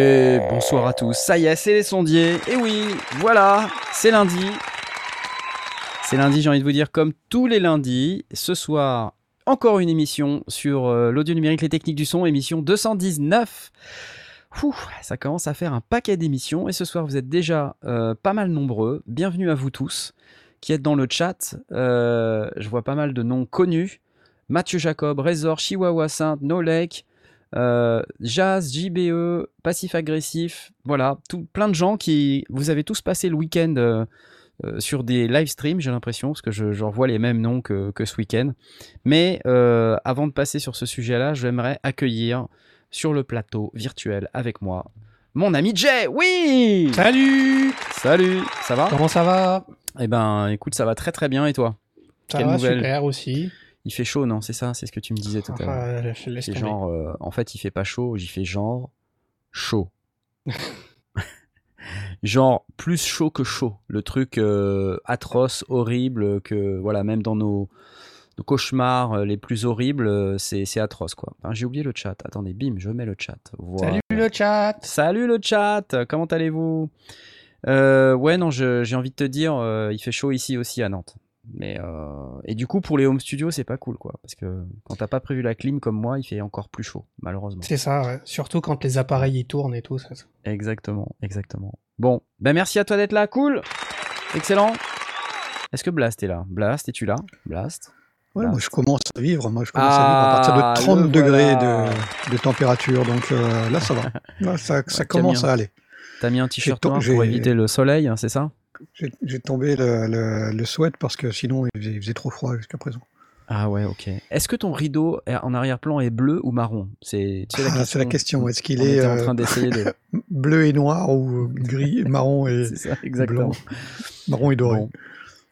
Et bonsoir à tous. Ça y est, c'est les sondiers. Et oui, voilà, c'est lundi. C'est lundi, j'ai envie de vous dire, comme tous les lundis. Ce soir, encore une émission sur euh, l'audio numérique, les techniques du son, émission 219. Ouh, ça commence à faire un paquet d'émissions. Et ce soir, vous êtes déjà euh, pas mal nombreux. Bienvenue à vous tous qui êtes dans le chat. Euh, je vois pas mal de noms connus. Mathieu Jacob, Razor, Chihuahua Sainte, No Lake, euh, Jazz, JBE, Passif Agressif, voilà, tout, plein de gens qui, vous avez tous passé le week-end euh, euh, sur des live streams, j'ai l'impression, parce que je, je revois les mêmes noms que, que ce week-end. Mais avant de passer sur ce sujet-là, j'aimerais accueillir sur le plateau virtuel avec moi mon ami Jay. Oui Salut Salut, ça va? Comment ça va? Eh ben, écoute, ça va très très bien et toi? Ça Quelle va nouvelle? super aussi. Il fait chaud, non C'est ça, c'est ce que tu me disais tout à l'heure. Ah, C'est genre, euh, en fait, il fait pas chaud, j'y fais genre chaud. genre plus chaud que chaud. Le truc euh, atroce, horrible, que voilà, même dans nos, nos cauchemars euh, les plus horribles, c'est atroce quoi. Hein, J'ai oublié le chat. Attendez, bim, je mets le chat. Voilà. Salut le chat Salut le chat, comment allez-vous? Euh, Ouais, non, j'ai envie de te dire, euh, il fait chaud ici aussi à Nantes. Mais euh, et du coup pour les home studios c'est pas cool quoi parce que quand t'as pas prévu la clim comme moi il fait encore plus chaud malheureusement. C'est ça, ouais. surtout quand les appareils y tournent et tout. Ça. Exactement, exactement. Bon, ben merci à toi d'être là, cool, excellent. Est-ce que Blast est là? Blast, es-tu là? Blast Ouais, moi je commence à vivre. Moi je commence Ah, à vivre à partir de 30 le degrés voilà. de, de température. Donc euh, là ça va. Là, ça, ça Ouais, commence à aller. T'as mis un t-shirt noir pour éviter le soleil, hein, c'est ça? J'ai tombé le, le, le sweat parce que sinon il faisait, il faisait trop froid jusqu'à présent. Ah ouais, ok. Est-ce que ton rideau en arrière-plan est bleu ou marron? C'est tu sais, Ah, c'est la question. Est-ce qu'il est en euh, train d'essayer de. bleu et noir ou gris, marron et ça, exactement. blanc, marron et doré Bon.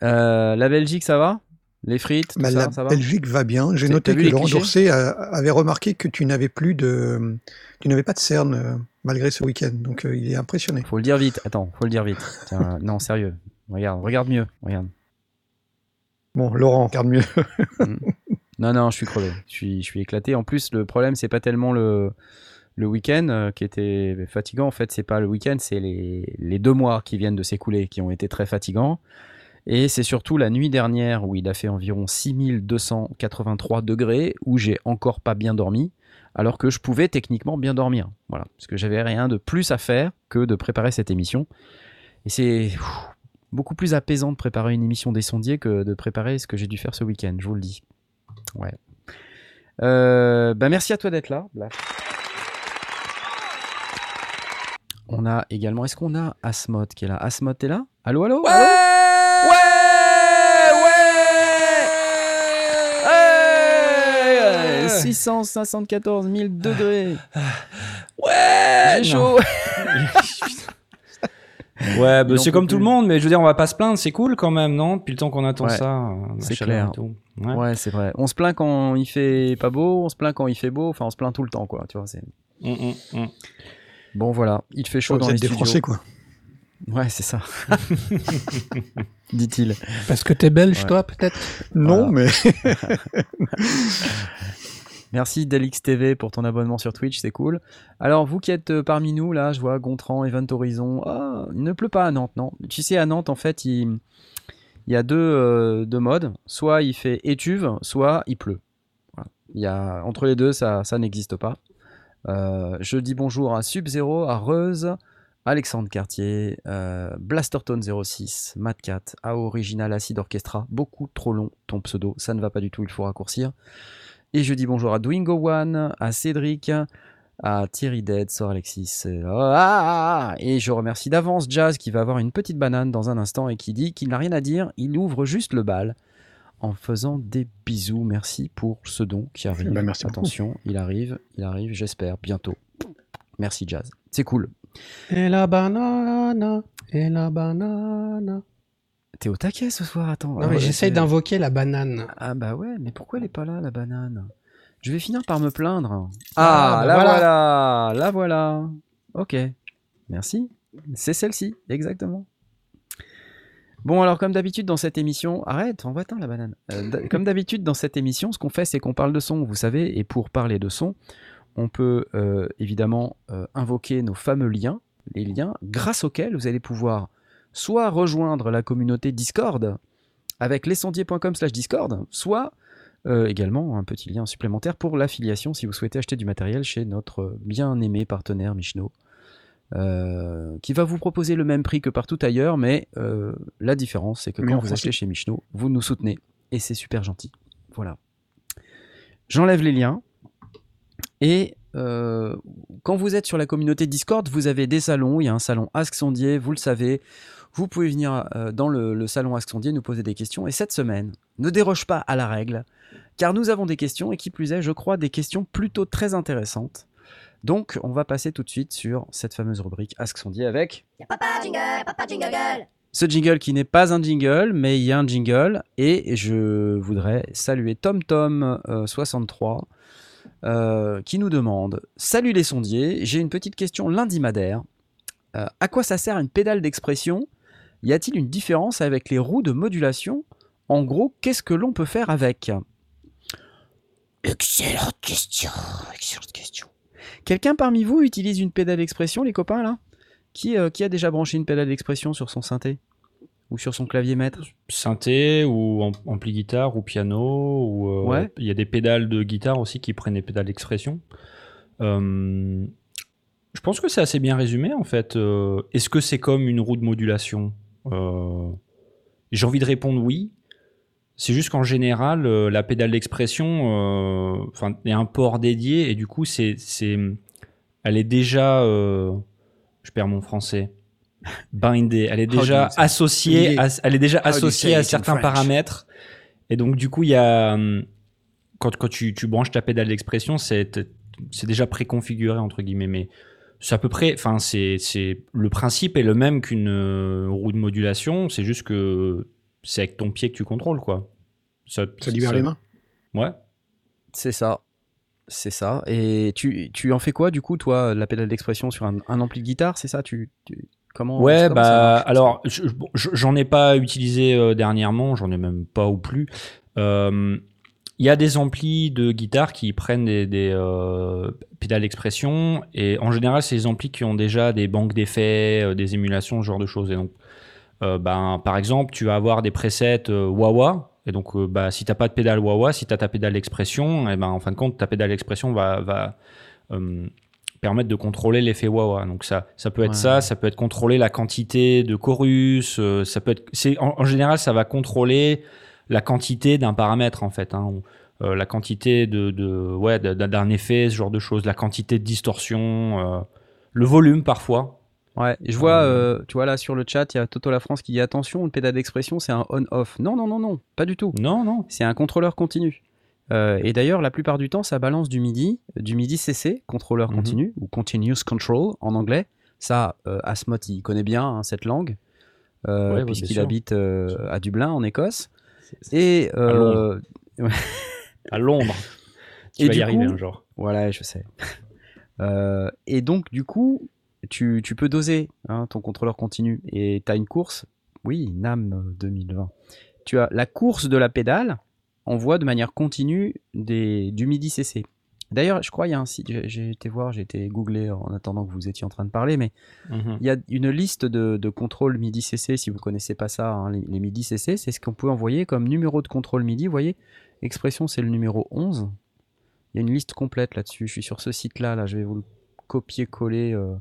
Euh, la Belgique, ça va? Les frites, tout Bah, ça, la ça va Belgique va bien. J'ai noté que Laurent Dourcet a- avait remarqué que tu n'avais plus de, tu n'avais pas de cerne euh, malgré ce week-end. Donc euh, il est impressionné. Faut le dire vite. Attends, faut le dire vite. Tiens, non, sérieux. Regarde, regarde mieux. Regarde. Bon, Laurent, regarde mieux. Non, non, je suis crevé. Je suis, je suis éclaté. En plus, le problème, c'est pas tellement le, le week-end euh, qui était fatigant. En fait, c'est pas le week-end, c'est les, les deux mois qui viennent de s'écouler qui ont été très fatigants. Et c'est surtout la nuit dernière où il a fait environ 6283 degrés, où j'ai encore pas bien dormi, alors que je pouvais techniquement bien dormir. Voilà, parce que j'avais rien de plus à faire que de préparer cette émission. Et c'est beaucoup plus apaisant de préparer une émission des sondiers que de préparer ce que j'ai dû faire ce week-end, je vous le dis. Ouais. Euh, bah merci à toi d'être là. On a également. Est-ce qu'on a Asmod qui est là? Asmod, t'es là? Allô, allô allô? 674 000 degrés. Ouais chaud. Ouais, bah, c'est comme tout le monde, mais je veux dire, on va pas se plaindre, c'est cool quand même, non? Depuis le temps qu'on attend Ouais, ça, euh, la c'est clair. et tout. Ouais. Ouais, c'est vrai. On se plaint quand il fait pas beau, on se plaint quand il fait beau. Enfin, on se plaint tout le temps, quoi. Tu vois, c'est. Mm, mm, mm. Bon, voilà. Il fait chaud dans les êtes des studios. Français quoi. Ouais, c'est ça. Dit-il. Parce que t'es belge, Ouais. toi, peut-être? Non, mais Merci Delix TV pour ton abonnement sur Twitch, c'est cool. Alors vous qui êtes euh, parmi nous, là, je vois Gontran, Event Horizon. Ah, il ne pleut pas à Nantes, non. Tu sais, à Nantes, en fait, il, y a deux, euh, deux modes. Soit il fait étuve, soit il pleut. Il y a, entre les deux, ça, ça n'existe pas. Euh, je dis bonjour à Sub-Zero, à Reuse, Alexandre Cartier, euh, Blastertone06, Matcat, à Original Acid Orchestra. Beaucoup trop long ton pseudo, ça ne va pas du tout, il faut raccourcir. Et je dis bonjour à Dwingo One, à Cédric, à Thierry Dead, Sor Alexis. euh, ah, ah, ah. et je remercie d'avance Jazz qui va avoir une petite banane dans un instant et qui dit qu'il n'a rien à dire, il ouvre juste le bal en faisant des bisous. Merci pour ce don qui arrive. Bah, merci beaucoup. Attention, il arrive, il arrive, j'espère, bientôt. Merci Jazz, c'est cool. Et la banane, et la banane. T'es au taquet ce soir, attends. Non, mais ouais, j'essaye d'invoquer la banane. Ah bah ouais, mais pourquoi elle est pas là, la banane? Je vais finir par me plaindre. Ah, Ah, bah la voilà. voilà. la voilà. Ok, merci. C'est celle-ci, exactement. Bon, alors comme d'habitude dans cette émission, arrête, on va éteindre la banane. Euh, comme d'habitude dans cette émission, ce qu'on fait, c'est qu'on parle de son, vous savez, et pour parler de son, on peut euh, évidemment euh, invoquer nos fameux liens, les liens grâce auxquels vous allez pouvoir soit rejoindre la communauté Discord avec lescendier.com slash Discord, soit euh, également un petit lien supplémentaire pour l'affiliation si vous souhaitez acheter du matériel chez notre bien-aimé partenaire Michno, euh, qui va vous proposer le même prix que partout ailleurs, mais euh, la différence c'est que Mais quand vous achetez chez Michno, vous nous soutenez et c'est super gentil. Voilà. J'enlève les liens et quand vous êtes sur la communauté Discord, vous avez des salons. Il y a un salon Ask Sondier, vous le savez. Vous pouvez venir euh, dans le, le salon Ask Sondier nous poser des questions. Et cette semaine, ne déroge pas à la règle, car nous avons des questions et qui plus est, je crois, des questions plutôt très intéressantes. Donc, on va passer tout de suite sur cette fameuse rubrique Ask Sondier avec Papa jingle, papa jingle. ce jingle qui n'est pas un jingle, mais il y a un jingle. Et je voudrais saluer TomTom63 euh, qui nous demande Salut les sondiers, j'ai une petite question lundi madère. Euh, à quoi ça sert une pédale d'expression Y a-t-il une différence avec les roues de modulation? En gros, qu'est-ce que l'on peut faire avec? Excellente question, excellente question. Quelqu'un parmi vous utilise une pédale d'expression, les copains là? Qui, euh, qui a déjà branché une pédale d'expression sur son synthé? Ou sur son clavier maître? Synthé ou am- ampli guitare ou piano ou euh, Ouais. il y a des pédales de guitare aussi qui prennent des pédales d'expression. Euh, je pense que c'est assez bien résumé en fait. Euh, Est-ce que c'est comme une roue de modulation? Euh, J'ai envie de répondre oui. C'est juste qu'en général, euh, la pédale d'expression, euh, a un port dédié et du coup, c'est, c'est, elle est déjà, euh, je perds mon français, bindée. Elle est do déjà associée, à, elle est déjà say associée à in certains paramètres. Et donc, du coup, il y a, quand, quand tu, tu branches ta pédale d'expression, c'est, c'est déjà préconfiguré entre guillemets, mais c'est à peu près, enfin, c'est, c'est le principe est le même qu'une euh, roue de modulation. C'est juste que c'est avec ton pied que tu contrôles, quoi. Ça, Ça libère les mains? Ouais. C'est ça. C'est ça. Et tu, tu en fais quoi du coup, toi, la pédale d'expression sur un, un ampli de guitare C'est ça? Tu, tu- Comment Ouais, bah alors je- bon, je- j'en ai pas utilisé euh, dernièrement, j'en ai même pas ou plus. Euh, Il y a des amplis de guitare qui prennent des, des, euh, pédales d'expression et en général c'est des amplis qui ont déjà des banques d'effets, euh, des émulations, ce genre de choses. Et donc, euh, ben, par exemple, tu vas avoir des presets euh, wah-wah. Et donc, bah, si t'as pas de pédale wah-wah, si tu as ta pédale d'expression, et ben, en fin de compte, ta pédale d'expression va, va permettre de contrôler l'effet wah-wah. Donc, ça, ça peut être Ouais. ça, ça peut être contrôler la quantité de chorus, ça peut être, en général, ça va contrôler la quantité d'un paramètre, en fait. hein. Euh, la quantité de, de ouais, d'un effet, ce genre de choses, la quantité de distorsion, euh, le volume parfois. Ouais, je vois, Euh, tu vois là sur le chat, il y a Toto La France qui dit attention, une pédale d'expression c'est un on-off. Non, non, non, non, pas du tout. Non, non. C'est un contrôleur continu. Euh, et d'ailleurs, la plupart du temps, ça balance du MIDI, du MIDI CC, contrôleur Mhm. continu, ou continuous control en anglais. Ça, euh, Asmot, il connaît bien hein, cette langue, Ouais, puisqu'il habite à Dublin, en Écosse. Et À euh, À Londres. tu Et vas y arriver un jour. Voilà, je sais. Euh, et donc, du coup, tu, tu peux doser hein, ton contrôleur continu. Et tu as une course, oui, NAM 2020. Tu as la course de la pédale envoie de manière continue des, du MIDI CC. D'ailleurs, je crois il y a un site, j'ai été voir, j'ai été googler en attendant que vous étiez en train de parler, mais Mhm. il y a une liste de, de contrôles MIDI CC, si vous connaissez pas ça, hein, les, les MIDI CC, c'est ce qu'on peut envoyer comme numéro de contrôle MIDI. Vous voyez, expression, c'est le numéro 11. Il y a une liste complète là-dessus. Je suis sur ce site-là, là, je vais vous le copier-coller. euh,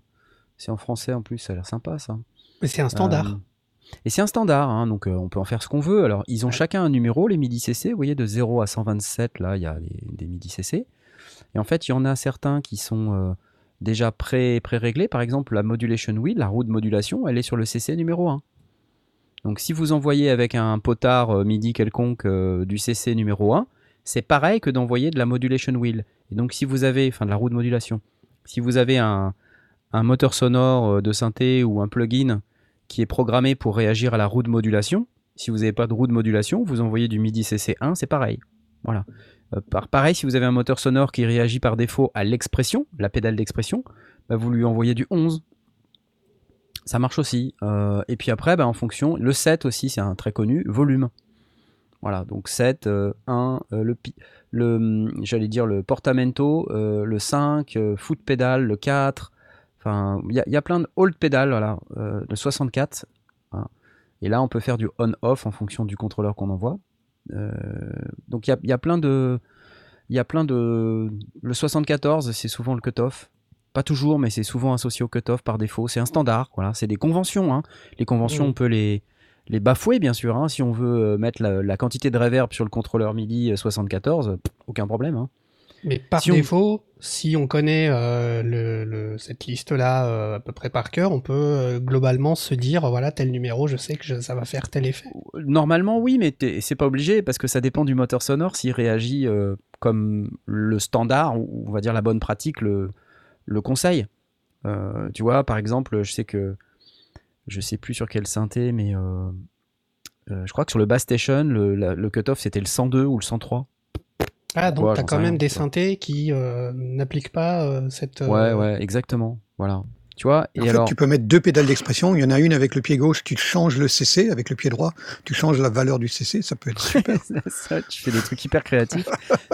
c'est en français en plus, ça a l'air sympa ça. Mais c'est un standard. Euh, et c'est un standard, hein, donc euh, on peut en faire ce qu'on veut. Alors, ils ont chacun un numéro, les MIDI CC. Vous voyez, de 0 à 127, là, il y a les- des MIDI CC. Et en fait, il y en a certains qui sont euh, déjà pré- pré-réglés. Par exemple, la modulation wheel, la roue de modulation, elle est sur le CC numéro 1. Donc, si vous envoyez avec un potard euh, MIDI quelconque euh, du CC numéro 1, c'est pareil que d'envoyer de la modulation wheel. Et donc, si vous avez, enfin, de la roue de modulation, si vous avez un, un moteur sonore de synthé ou un plugin qui est programmé pour réagir à la roue de modulation, Si vous n'avez pas de roue de modulation, vous envoyez du MIDI CC1, c'est pareil. Voilà. Euh, par, pareil, si vous avez un moteur sonore qui réagit par défaut à l'expression, la pédale d'expression, bah, vous lui envoyez du 11. Ça marche aussi. Euh, et puis après, bah, en fonction, le 7 aussi, c'est un très connu, volume. Voilà, donc 7, 1, euh, le, hum, j'allais dire le portamento, le 5, euh, foot pédale, le 4. Enfin, il y, a- plein de hold pédales, voilà, le 64. voilà. Et là, on peut faire du on-off en fonction du contrôleur qu'on envoie. Euh, donc il y a, il y a plein de. Il y a plein de. Le 74, c'est souvent le cutoff. Pas toujours, mais c'est souvent associé au cutoff par défaut. C'est un standard, voilà. C'est des conventions. hein. Les conventions, Mhm. on peut les, les bafouer, bien sûr. hein. Si on veut euh, mettre la, la quantité de reverb sur le contrôleur MIDI euh, 74, pff, aucun problème. hein. Mais par Si on- défaut, si on connaît euh, le, le- cette liste-là euh, à peu près par cœur, on peut euh, globalement se dire voilà tel numéro, je sais que je- ça va faire tel effet. Normalement, oui, mais t'es- c'est pas obligé parce que ça dépend du moteur sonore s'il réagit euh, comme le standard ou on va dire la bonne pratique le, le conseil. Euh, tu vois, par exemple, je sais que je sais plus sur quel synthé, mais euh, euh, je crois que sur le Bass Station, le, la- le cutoff c'était le 102 ou le 103. Ah donc Ouais, t'as j'en quand même rien, des tu synthés qui euh, n'appliquent pas euh, cette. euh, Ouais, ouais, exactement. Voilà. Tu vois, et En fait, alors. tu peux mettre deux pédales d'expression. Il y en a une avec le pied gauche, tu changes le CC. Avec le pied droit, tu changes la valeur du CC. Ça peut être super. ça, tu fais des trucs hyper créatifs.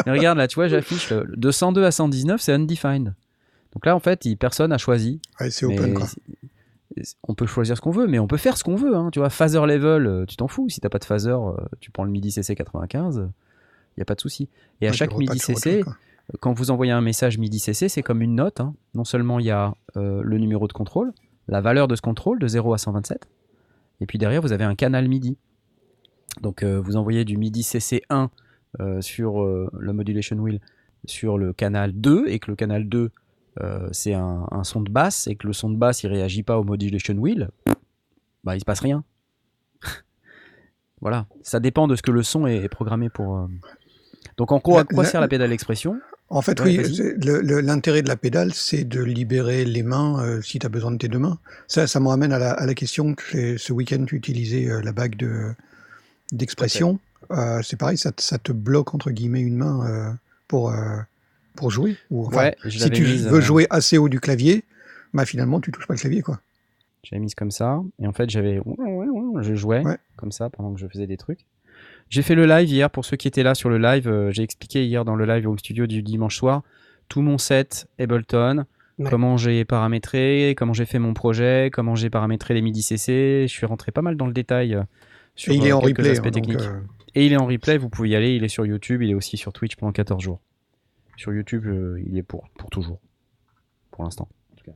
Mais regarde, là, tu vois, j'affiche le- de 102 à 119, c'est undefined. Donc là, en fait, il- personne a choisi. Ouais, c'est Mais open, quoi. On peut choisir ce qu'on veut, mais on peut faire ce qu'on veut. hein. Tu vois, phaser level, tu t'en fous. Si t'as pas de phaser, tu prends le MIDI CC 95, il n'y a pas de souci. Et à Ouais, chaque MIDI CC, quand vous envoyez un message MIDI CC, c'est comme une note. hein. Non seulement il y a euh, le numéro de contrôle, la valeur de ce contrôle de 0 à 127, et puis derrière vous avez un canal MIDI. Donc euh, vous envoyez du MIDI CC1 euh, sur le modulation wheel sur le canal 2 et que le canal 2 euh, c'est un, un son de basse et que le son de basse il réagit pas au modulation wheel, bah il se passe rien. voilà, ça dépend de ce que le son est, est programmé pour. Donc en gros, à quoi sert la pédale d'expression? En fait, oui, l'intérêt de la pédale, c'est de libérer les mains euh, si tu as besoin de tes deux mains. Ça, ça me ramène à la, à la question que j'ai- ce week-end, tu utilisais euh, la bague de- d'expression. Euh, c'est pareil, ça, te- ça te bloque, entre guillemets, une main euh, pour, euh, pour jouer. Ou, enfin, Ouais, je si tu mise, veux jouer assez haut du clavier, bah, finalement, tu touches pas le clavier. quoi. J'avais mise comme ça. Et en fait, j'avais. Je jouais Ouais. comme ça pendant que je faisais des trucs. J'ai fait le live hier pour ceux qui étaient là sur le live. euh, J'ai expliqué hier dans le live au studio du dimanche soir tout mon set Ableton, Ouais. comment j'ai paramétré, comment j'ai fait mon projet, comment j'ai paramétré les MIDI CC. Je suis rentré pas mal dans le détail euh, sur Et il est euh, en quelques replay. aspects hein, techniques. euh, Et il est en replay, vous pouvez y aller, il est sur YouTube, il est aussi sur Twitch pendant 14 jours. Sur YouTube, il est pour, pour toujours. Pour l'instant, en tout cas.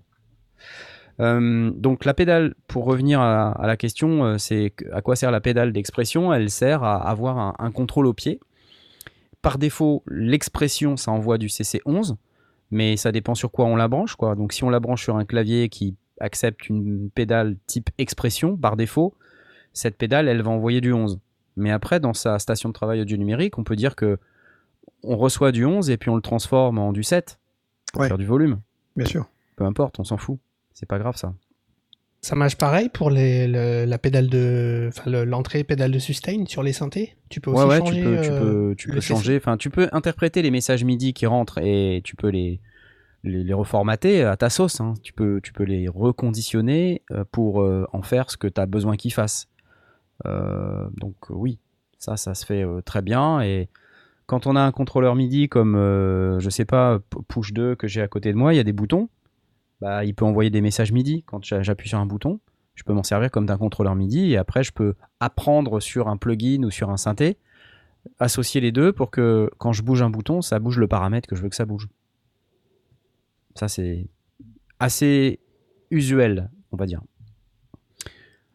Euh, donc la pédale, pour revenir à, à la question, euh, c'est à quoi sert la pédale d'expression? Elle sert à avoir un, un contrôle au pied. Par défaut, l'expression, ça envoie du CC11, mais ça dépend sur quoi on la branche. Quoi. Donc si on la branche sur un clavier qui accepte une pédale type expression, par défaut, cette pédale, elle va envoyer du 11. Mais après, dans sa station de travail audio numérique, on peut dire que on reçoit du 11 et puis on le transforme en du 7 pour Ouais. faire du volume. bien sûr. Peu importe, on s'en fout. C'est pas grave ça. Ça marche pareil pour les, le- la pédale de, l'entrée pédale de sustain sur les synthés? Tu peux aussi Ouais, ouais, changer. tu peux, tu euh, peux, tu peux changer. Enfin, tu peux interpréter les messages MIDI qui rentrent et tu peux les, les, les reformater à ta sauce. hein. Tu, peux, tu peux les reconditionner euh, pour euh, en faire ce que tu as besoin qu'ils fassent. Euh, donc, oui, ça, ça se fait très bien. Et quand on a un contrôleur MIDI comme, euh, je sais pas, Push 2 que j'ai à côté de moi, il y a des boutons. Bah, il peut envoyer des messages MIDI quand j'a- j'appuie sur un bouton. Je peux m'en servir comme d'un contrôleur MIDI et après je peux apprendre sur un plugin ou sur un synthé, associer les deux pour que quand je bouge un bouton, ça bouge le paramètre que je veux que ça bouge. Ça c'est assez usuel, on va dire.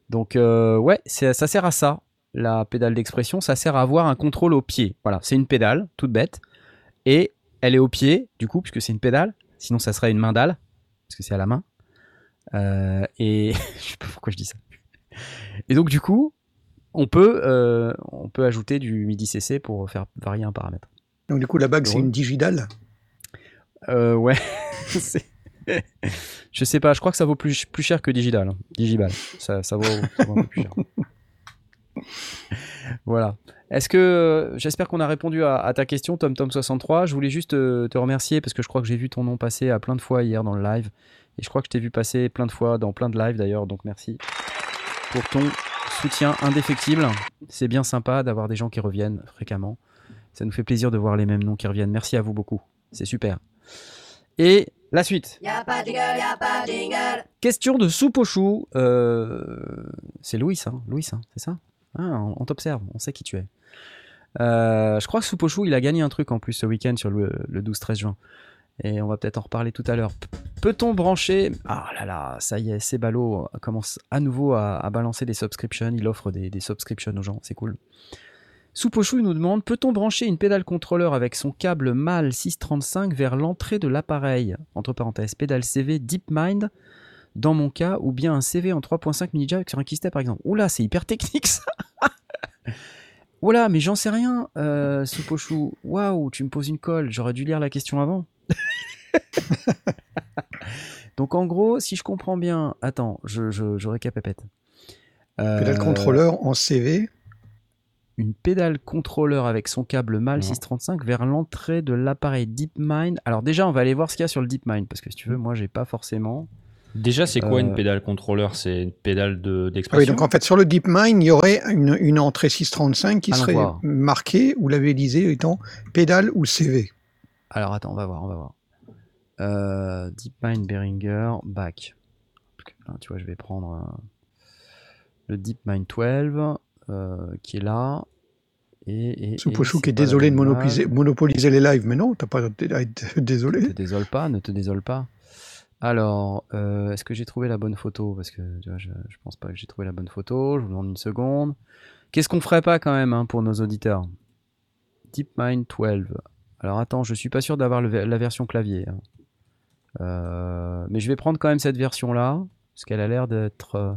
Donc euh, ouais, ça sert à ça. La pédale d'expression, ça sert à avoir un contrôle au pied. Voilà, c'est une pédale, toute bête, et elle est au pied, du coup, puisque c'est une pédale. Sinon, ça serait une main dalle, parce que c'est à la main. Euh, et je sais pas pourquoi je dis ça. Et donc du coup, on peut, euh, on peut ajouter du MIDI CC pour faire varier un paramètre. Donc, du coup, la bague, c'est une digidale. Euh, ouais. Je sais pas, je crois que ça vaut plus, plus cher que Digital. hein. Digital. Ça, ça, vaut, ça vaut un peu plus cher. Voilà. Est-ce que euh, j'espère qu'on a répondu à, à ta question, Tom Tom 63. Je voulais juste euh, te remercier parce que je crois que j'ai vu ton nom passer à plein de fois hier dans le live et je crois que je t'ai vu passer plein de fois dans plein de lives d'ailleurs. Donc merci pour ton soutien indéfectible. C'est bien sympa d'avoir des gens qui reviennent fréquemment. Ça nous fait plaisir de voir les mêmes noms qui reviennent. Merci à vous beaucoup. C'est super. Et la suite. Y'a pas de jingle, y'a pas de jingle. Question de soupe aux choux. Euh, c'est Louis, hein Louis, hein, c'est ça? Ah, on, t'observe, on sait qui tu es. Euh, je crois que choux, il a gagné un truc en plus ce week-end sur le, le 12-13 juin. Et on va peut-être en reparler tout à l'heure. Peut-on brancher? Ah là là, ça y est, c'est ballot commence à nouveau à, balancer des subscriptions. Il offre des, subscriptions aux gens, c'est cool. Il nous demande peut-on brancher une pédale contrôleur avec son câble MAL 635 vers l'entrée de l'appareil? Entre parenthèses, pédale CV DeepMind dans mon cas, ou bien un CV en 3.5 mini jack sur un keystep par exemple. Oula, c'est hyper technique ça Oula, mais j'en sais rien, euh, choux. Waouh, tu me poses une colle, j'aurais dû lire la question avant. Donc en gros, si je comprends bien, attends, je, je, je récapépète. Euh, Pédale contrôleur en CV. une pédale contrôleur avec son câble MAL Non. 635 vers l'entrée de l'appareil DeepMind. Alors déjà, on va aller voir ce qu'il y a sur le DeepMind parce que si tu veux, moi, j'ai pas forcément. Déjà, c'est quoi Euh, une pédale contrôleur? C'est une pédale de- Ah oui, d'expression? donc en fait, sur le DeepMind, il y aurait une, une entrée 635 qui Allons serait voir. marquée ou labellisée étant pédale ou CV. Alors attends, on va voir, on va voir. Euh, DeepMind Behringer back. Là, tu vois, je vais prendre euh, le DeepMind 12 euh, qui est là. Et, et, Soupochou et qui est désolé de monopoliser, monopoliser les lives, mais non, t'as pas à être Ne désolé. te désole pas, ne te désole pas. Alors, euh, est-ce que j'ai trouvé la bonne photo? Parce que tu vois, je, je pense pas que j'ai trouvé la bonne photo. Je vous demande une seconde. Qu'est-ce qu'on ferait pas quand même hein, pour nos auditeurs? DeepMind 12. Alors attends, je suis pas sûr d'avoir la version clavier. hein. Euh, mais je vais prendre quand même cette version-là, parce qu'elle a l'air d'être. euh,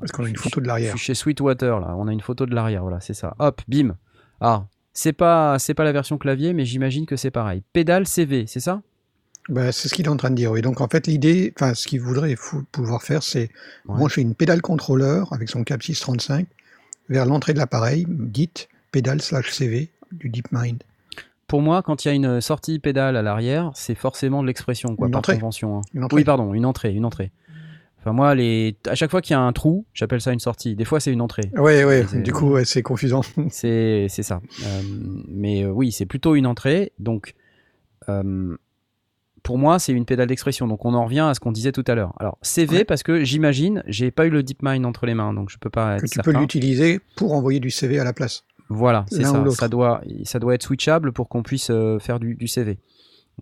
Parce qu'on a une je- photo de je l'arrière. suis chez Sweetwater là, on a une photo de l'arrière, voilà, c'est ça. Hop, bim. Ah, c'est pas c'est pas la version clavier, mais j'imagine que c'est pareil. Pédale CV, c'est ça? Bah, c'est ce qu'il est en train de dire. Oui. Donc en fait, l'idée, enfin, ce qu'il voudrait pouvoir faire, c'est Ouais. brancher une pédale contrôleur avec son câble 635 vers l'entrée de l'appareil, dite pédale slash CV du DeepMind. Pour moi, quand il y a une sortie pédale à l'arrière, c'est forcément de l'expression, quoi, Une par entrée. convention. hein. Une entrée. Oui, pardon, une entrée, une entrée. Enfin, moi, les... à chaque fois qu'il y a un trou, j'appelle ça une sortie. Des fois, c'est une entrée. Ouais. C'est- Du coup, ouais, c'est confusant. C'est c'est ça. Euh, mais euh, oui, c'est plutôt une entrée. Donc, euh, pour moi, c'est une pédale d'expression. Donc, on en revient à ce qu'on disait tout à l'heure. Alors, CV, Ouais. parce que j'imagine, j'ai pas eu le DeepMind entre les mains, donc je peux pas être que tu certain. peux l'utiliser pour envoyer du CV à la place. Voilà, c'est ça. Ça doit, ça doit être switchable pour qu'on puisse euh, faire du, du CV.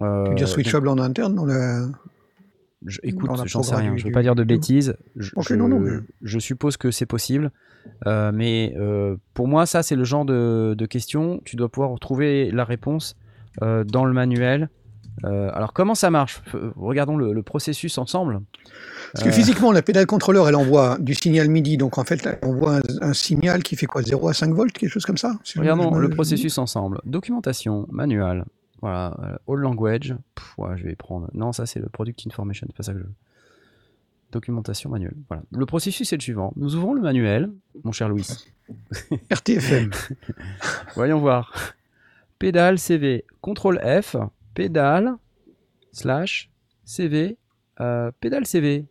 Euh, Tu veux dire donc, switchable en interne dans je- écoute, j'en sais rien. du- Je veux du- pas dire de bêtises. Je, Ok, je- non, non, mais- je suppose que c'est possible. Euh, mais euh, pour moi, ça, c'est le genre de, de question. Tu dois pouvoir trouver la réponse euh, dans le manuel. Euh, alors, comment ça marche? Regardons le, le processus ensemble. Parce que Euh, physiquement, la pédale contrôleur, elle envoie du signal MIDI. Donc en fait, là, on voit un, un signal qui fait quoi? 0 à 5 volts, quelque chose comme ça? Si Regardons le processus ensemble. Documentation, manual, voilà, euh, all language. Pff, ouais, je vais prendre. Non, ça c'est le product information, c'est pas ça que je veux. Documentation manuelle. Voilà. Le processus est le suivant. Nous ouvrons le manuel, mon cher Louis. RTFM. Voyons voir. Pédale CV, contrôle F, pédale slash CV, euh, pédale CV.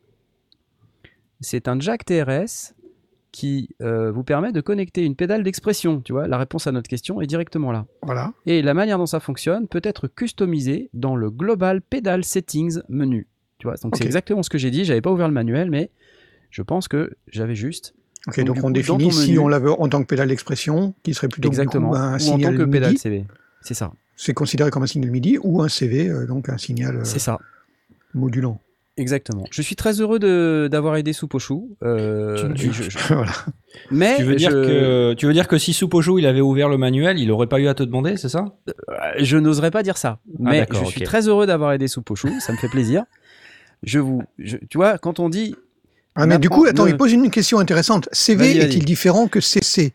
C'est un jack TRS qui euh, vous permet de connecter une pédale d'expression. Tu vois, la réponse à notre question est directement là. voilà. Et la manière dont ça fonctionne peut être customisée dans le Global Pedal Settings menu. Tu vois, donc c'est exactement ce que j'ai dit. J'avais pas ouvert le manuel, mais je pense que j'avais juste Ok, Donc, on coup, définit si menu- on l'avait en tant que pédale d'expression, qui serait plutôt du coup, exactement un ou en tant que pédale. CV. C'est ça, C'est considéré comme un signal MIDI ou un CV, euh, donc un signal euh, c'est ça. modulant. Exactement. Je suis très heureux d'avoir aidé Soupochou. Euh, Tu- et je- je- voilà. mais Tu veux, dire je, que, tu veux dire que si Soupojo il avait ouvert le manuel, il aurait pas eu à te demander, c'est ça? Je n'oserais pas dire ça. Mais d'accord, je suis très heureux d'avoir aidé Soupochou. Ça me fait plaisir. Je vous, je- tu vois, quand on dit Ah, mais du coup, attends, Ne- il pose une question intéressante. CV est-il différent que CC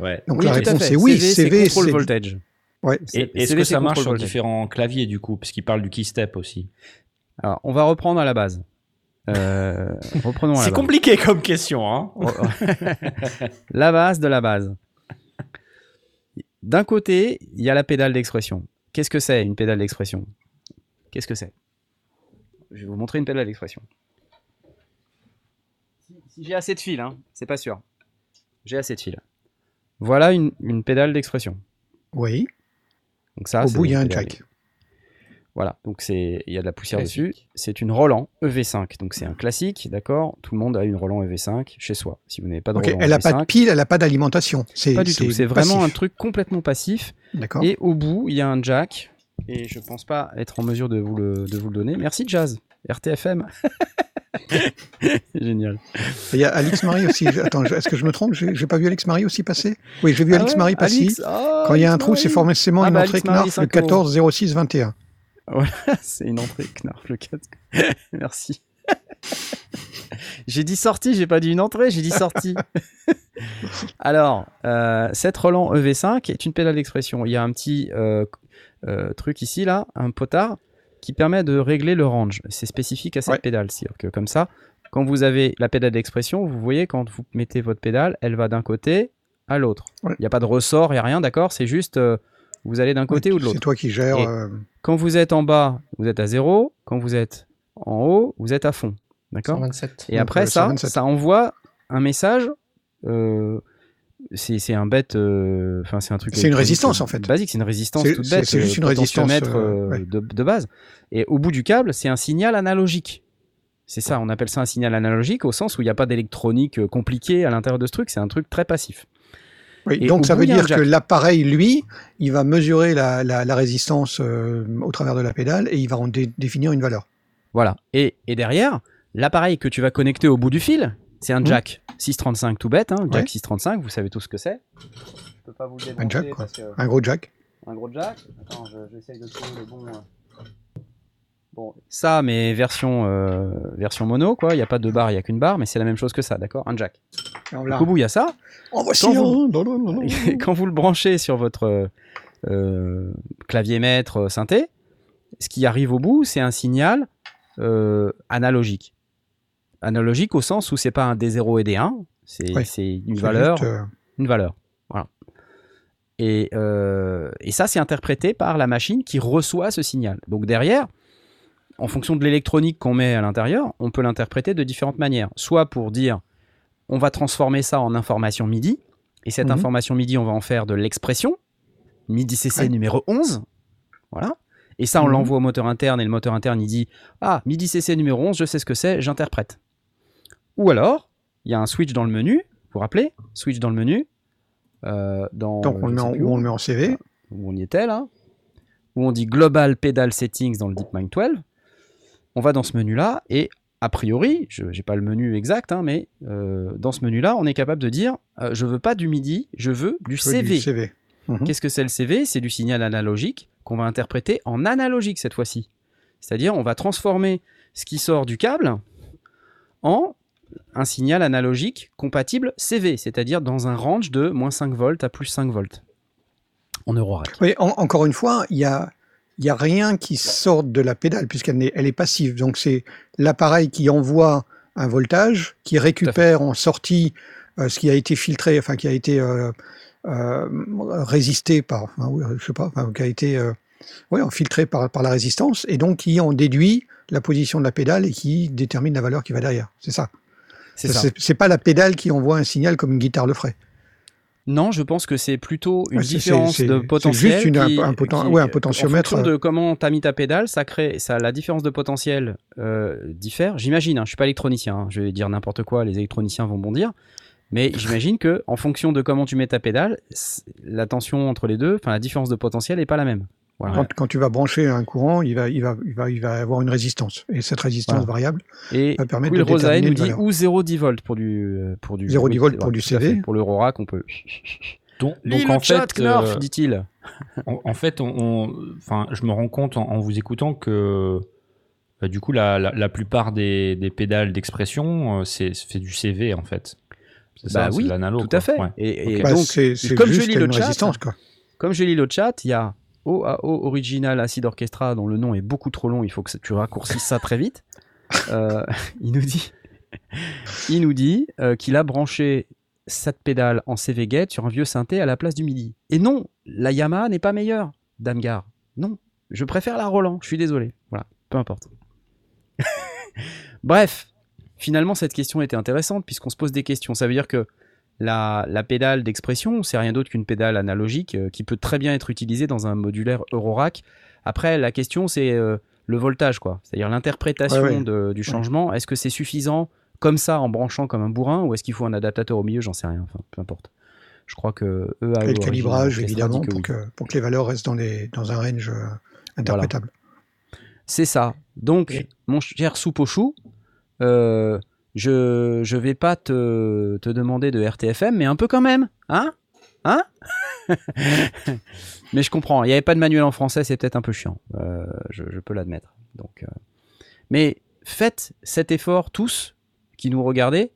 Ouais. Donc oui, la réponse est oui. CV, c'est c'est voltage. Ouais. C'est- Et est-ce que ça marche sur différents claviers du coup Parce qu'il parle du keystep aussi. Alors, on va reprendre à la base. Euh, reprenons la C'est base. compliqué comme question. Hein la base de la base. D'un côté, il y a la pédale d'expression. Qu'est-ce que c'est une pédale d'expression? Qu'est-ce que c'est? Je vais vous montrer une pédale d'expression. Si, si j'ai assez de fil, hein, c'est pas sûr. J'ai assez de fil. Voilà une, une pédale d'expression. Oui. Donc ça, Au bout, il y a un jack. Voilà, donc c'est il y a de la poussière Classique. dessus. C'est une Roland EV5, donc c'est un classique, d'accord? Tout le monde a une Roland EV5 chez soi. Si vous n'avez pas de Ok, Roland Elle n'a pas de EV5, pile, elle n'a pas d'alimentation. C'est pas du tout. C'est vraiment un truc complètement passif. D'accord. Et au bout, il y a un jack. Et je pense pas être en mesure de vous le, de vous le donner. Merci Jazz. RTFM. Génial. Il y a Alix Marie aussi. Attends, est-ce que je me trompe? J'ai pas vu Alix Marie aussi passer? Oui, j'ai vu Ah Alix ouais, Marie passer. Oh, Quand il y a un trou, c'est forcément Ah une bah, entrée Knarf le 5 euros. 14 06 21. C'est une entrée Knarf le 4. Merci. j'ai dit sortie, j'ai pas dit une entrée, j'ai dit sortie. Alors, euh, cette Roland EV5 est une pédale d'expression. Il y a un petit euh, euh, truc ici, là, un potard, qui permet de régler le range. C'est spécifique à cette Ouais. pédale. C'est-à-dire que comme ça, quand vous avez la pédale d'expression, vous voyez, quand vous mettez votre pédale, elle va d'un côté à l'autre. Il Ouais. n'y a pas de ressort, il n'y a rien, d'accord? C'est juste, euh, vous allez d'un côté ou de l'autre. C'est toi qui gères. Euh, Quand vous êtes en bas, vous êtes à zéro. Quand vous êtes en haut, vous êtes à fond. D'accord? 127. Et après euh, ça, 127. ça envoie un message. Euh, c'est un bête. euh, Enfin, c'est un truc. C'est une résistance, euh, en fait. Basique, c'est une résistance toute bête. c'est juste euh, une résistance, euh, euh, ouais. de, de base. Et au bout du câble, c'est un signal analogique. C'est ça, on appelle ça un signal analogique au sens où il n'y a pas d'électronique euh, compliquée à l'intérieur de ce truc. C'est un truc très passif. Oui, Et donc ça bout, veut dire que l'appareil, lui, il va mesurer la, la- la résistance euh, au travers de la pédale et il va en dé- définir une valeur. Voilà. Et, et derrière, l'appareil que tu vas connecter au bout du fil, c'est un Mhm. jack 635 tout bête, hein, jack Ouais. 635, vous savez tous ce que c'est. Je peux pas vous le Un jack, quoi. parce que Un gros jack. un gros jack. Attends, je- j'essaye de trouver le bon. euh. Bon, ça, mais version euh, version mono, quoi. Il n'y a pas de barre, il n'y a qu'une barre, mais c'est la même chose que ça, d'accord? Un jack. Au bout, il y a ça? en voici quand un. vous- Non, non, non, non. Quand vous le branchez sur votre euh, clavier maître synthé, ce qui arrive au bout, c'est un signal euh, analogique. Analogique au sens où c'est pas un D0 et D1, c'est Ouais. c'est une valeur, juste, euh, une valeur. Voilà. Et, euh, et ça, c'est interprété par la machine qui reçoit ce signal. Donc derrière, en fonction de l'électronique qu'on met à l'intérieur, on peut l'interpréter de différentes manières. Soit pour dire, on va transformer ça en information MIDI, et cette Mhm. information MIDI, on va en faire de l'expression, MIDI CC Ouais. numéro 11. Voilà. Et ça, on Mhm. l'envoie au moteur interne, et le moteur interne, il dit, ah, MIDI CC numéro 11, je sais ce que c'est, j'interprète. Ou alors, il y a un switch dans le menu, vous vous rappelez Switch dans le menu. euh, dans, donc on le, met en, où on le met en CV. où on y était là, où on dit Global Pedal Settings dans le DeepMind 12. On va dans ce menu-là et a priori, je n'ai pas le menu exact, hein, mais euh, dans ce menu-là, on est capable de dire euh, je veux pas du MIDI, je veux du Je veux CV. du CV. Mhm. Qu'est-ce que c'est le CV C'est du signal analogique qu'on va interpréter en analogique cette fois-ci. C'est-à-dire, on va transformer ce qui sort du câble en un signal analogique compatible CV, c'est-à-dire dans un range de moins 5 volts à plus 5 volts en Eurorack. Oui, en- encore une fois, il y a, il y a rien qui sort de la pédale puisqu'elle est, elle est passive. Donc c'est l'appareil qui envoie un voltage, qui récupère en sortie euh, ce qui a été filtré, enfin qui a été euh, euh, résisté par, enfin, je sais pas, enfin, qui a été ouais, filtré par, par la résistance, et donc qui en déduit la position de la pédale et qui détermine la valeur qui va derrière. C'est ça. C'est ça. C'est c'est pas la pédale qui envoie un signal comme une guitare le ferait. Non, je pense que c'est plutôt une Ouais, c'est- différence c'est- de c'est potentiel. juste une- un- qui- un poten- qui- ouais, un potentiomètre, En fonction euh. de comment tu as mis ta pédale, ça crée, ça, la différence de potentiel euh, diffère. J'imagine, hein, je suis pas électronicien, hein, je vais dire n'importe quoi, les électroniciens vont bondir. Mais j'imagine que en fonction de comment tu mets ta pédale, la tension entre les deux, enfin la différence de potentiel est pas la même. Voilà. Quand, quand tu vas brancher un courant, il va, il, va, il, va, il va avoir une résistance. Et cette résistance Voilà. variable, Et va permettre Will de Rosae déterminer nous dit valeur. ou 0,10 volts pour du euh, pour du 0,10 volts pour du CV. fait. Pour le Rorac, on peut. Donc, donc le en chat, fait, euh, dit-il. En, en fait, on, enfin, je me rends compte en, en vous écoutant que euh, du coup, la, la, la plupart des, des pédales d'expression, euh, c'est du CV en fait. C'est Bah ça, c'est oui. Tout quoi. à fait. Ouais. Et, et Ok. bah, donc, comme je lis le une chat, résistance. Quoi. Comme je lis le chat, il y a OAO Original Acid Orchestra dont le nom est beaucoup trop long, il faut que tu raccourcisses ça très vite. Euh, il nous dit, il nous dit euh, qu'il a branché cette pédale en CV Gate sur un vieux synthé à la place du MIDI. Et non, la Yamaha n'est pas meilleure, Damgar. Non, je préfère la Roland. Je suis désolé. Voilà, peu importe. Bref, finalement, cette question était intéressante puisqu'on se pose des questions. Ça veut dire que la, la pédale d'expression, c'est rien d'autre qu'une pédale analogique euh, qui peut très bien être utilisée dans un modulaire Eurorack. Après, la question, c'est euh, le voltage, quoi. C'est-à-dire l'interprétation Ouais, ouais. de- du changement. Est-ce que c'est suffisant comme ça en branchant comme un bourrin ou est-ce qu'il faut un adaptateur au milieu? J'en sais rien. Enfin, peu importe. Je crois que eux, à Et le calibrage, évidemment, que pour oui. que, pour que les valeurs restent dans, les, dans un range euh, interprétable. C'est ça. Donc, Oui. mon cher Soupochou, euh, je je vais pas te, te demander de RTFM, mais un peu quand même, hein? Hein? Mais je comprends. Il n'y avait pas de manuel en français, c'est peut-être un peu chiant. Euh, je, je peux l'admettre. Donc, euh, mais faites cet effort tous qui nous regardez.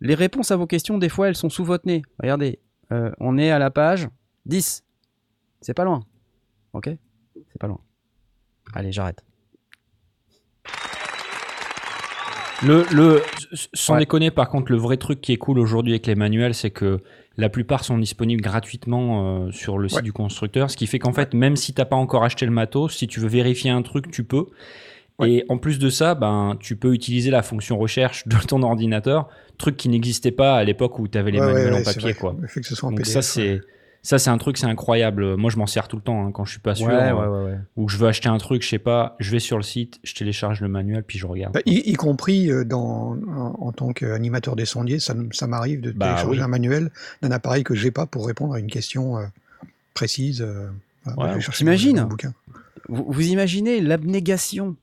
Les réponses à vos questions, des fois, elles sont sous votre nez. Regardez, euh, on est à la page 10. C'est pas loin. Ok? C'est pas loin. Allez, j'arrête. Le, le, sans Ouais. déconner, par contre, le vrai truc qui est cool aujourd'hui avec les manuels, c'est que la plupart sont disponibles gratuitement euh, sur le site Ouais. du constructeur, ce qui fait qu'en fait, même si t'as pas encore acheté le matos, si tu veux vérifier un truc, tu peux. Ouais. Et en plus de ça, ben, tu peux utiliser la fonction recherche de ton ordinateur, truc qui n'existait pas à l'époque où tu avais les manuels en papier. Quoi. Fait que ce soit en Donc PDF. ça, c'est ça, c'est un truc, c'est incroyable. Moi, je m'en sers tout le temps hein, quand je suis pas sûr. ouais, euh, ouais, ouais, ouais. Ou je veux acheter un truc, je sais pas, je vais sur le site, je télécharge le manuel, puis je regarde. Bah, y, y compris euh, dans, en, en tant qu'animateur des sondiers, ça, m'arrive de Bah, télécharger oui. un manuel d'un appareil que j'ai pas pour répondre à une question euh, précise. euh, t'imagines. Vous, vous imaginez l'abnégation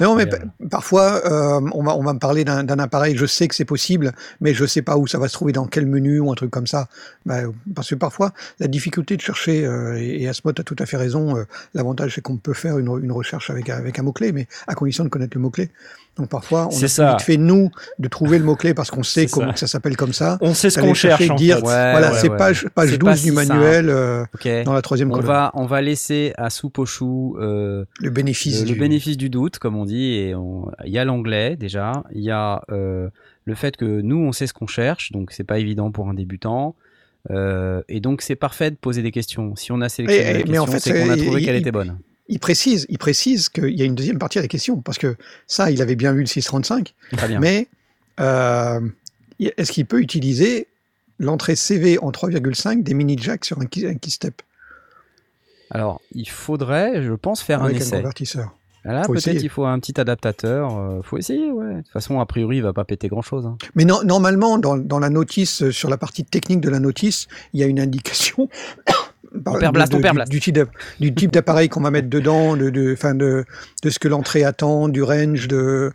Non, mais parfois, euh, on, va, on va me parler d'un appareil, je sais que c'est possible, mais je sais pas où ça va se trouver, dans quel menu ou un truc comme ça. Bah, parce que parfois, la difficulté de chercher, euh, et, et Asmod a tout à fait raison, euh, l'avantage c'est qu'on peut faire une, une recherche avec, un- avec un mot-clé, mais à condition de connaître le mot-clé. Donc parfois, on a ça. vite fait, nous, de trouver le mot-clé parce qu'on sait comment ça. que ça s'appelle comme ça. On sait ce qu'on cherche. et en dire, fait. Ouais, voilà, ouais, c'est ouais. page, page C'est 12 pas du manuel euh, dans la troisième On colonne. va, on va laisser à Soupochou euh, Le bénéfice le, le du... bénéfice du doute, comme on dit. Et il y a l'anglais déjà. Il y a euh, le fait que nous, on sait ce qu'on cherche, donc c'est pas évident pour un débutant. Euh, et donc c'est parfait de poser des questions. Si on a sélectionné Et- la mais en fait, c'est qu'on a c'est- trouvé qu'elle était bonne. Il précise, il précise qu'il y a une deuxième partie à la question, parce que ça, il avait bien vu le 635, Très bien. mais euh, est-ce qu'il peut utiliser l'entrée CV en 3,5 des mini jacks sur un, key- un keystep Alors, il faudrait, je pense, faire un avec un essai. convertisseur Là, peut-être il faut un petit adaptateur. euh, faut essayer, ouais. De toute façon, a priori, il va pas péter grand chose. Mais normalement, dans, dans la notice, euh, sur la partie technique de la notice, il y a une indication par- blast, du, type d'app- du type d'appareil qu'on va mettre dedans, de, de, fin de, de ce que l'entrée attend, du range, de...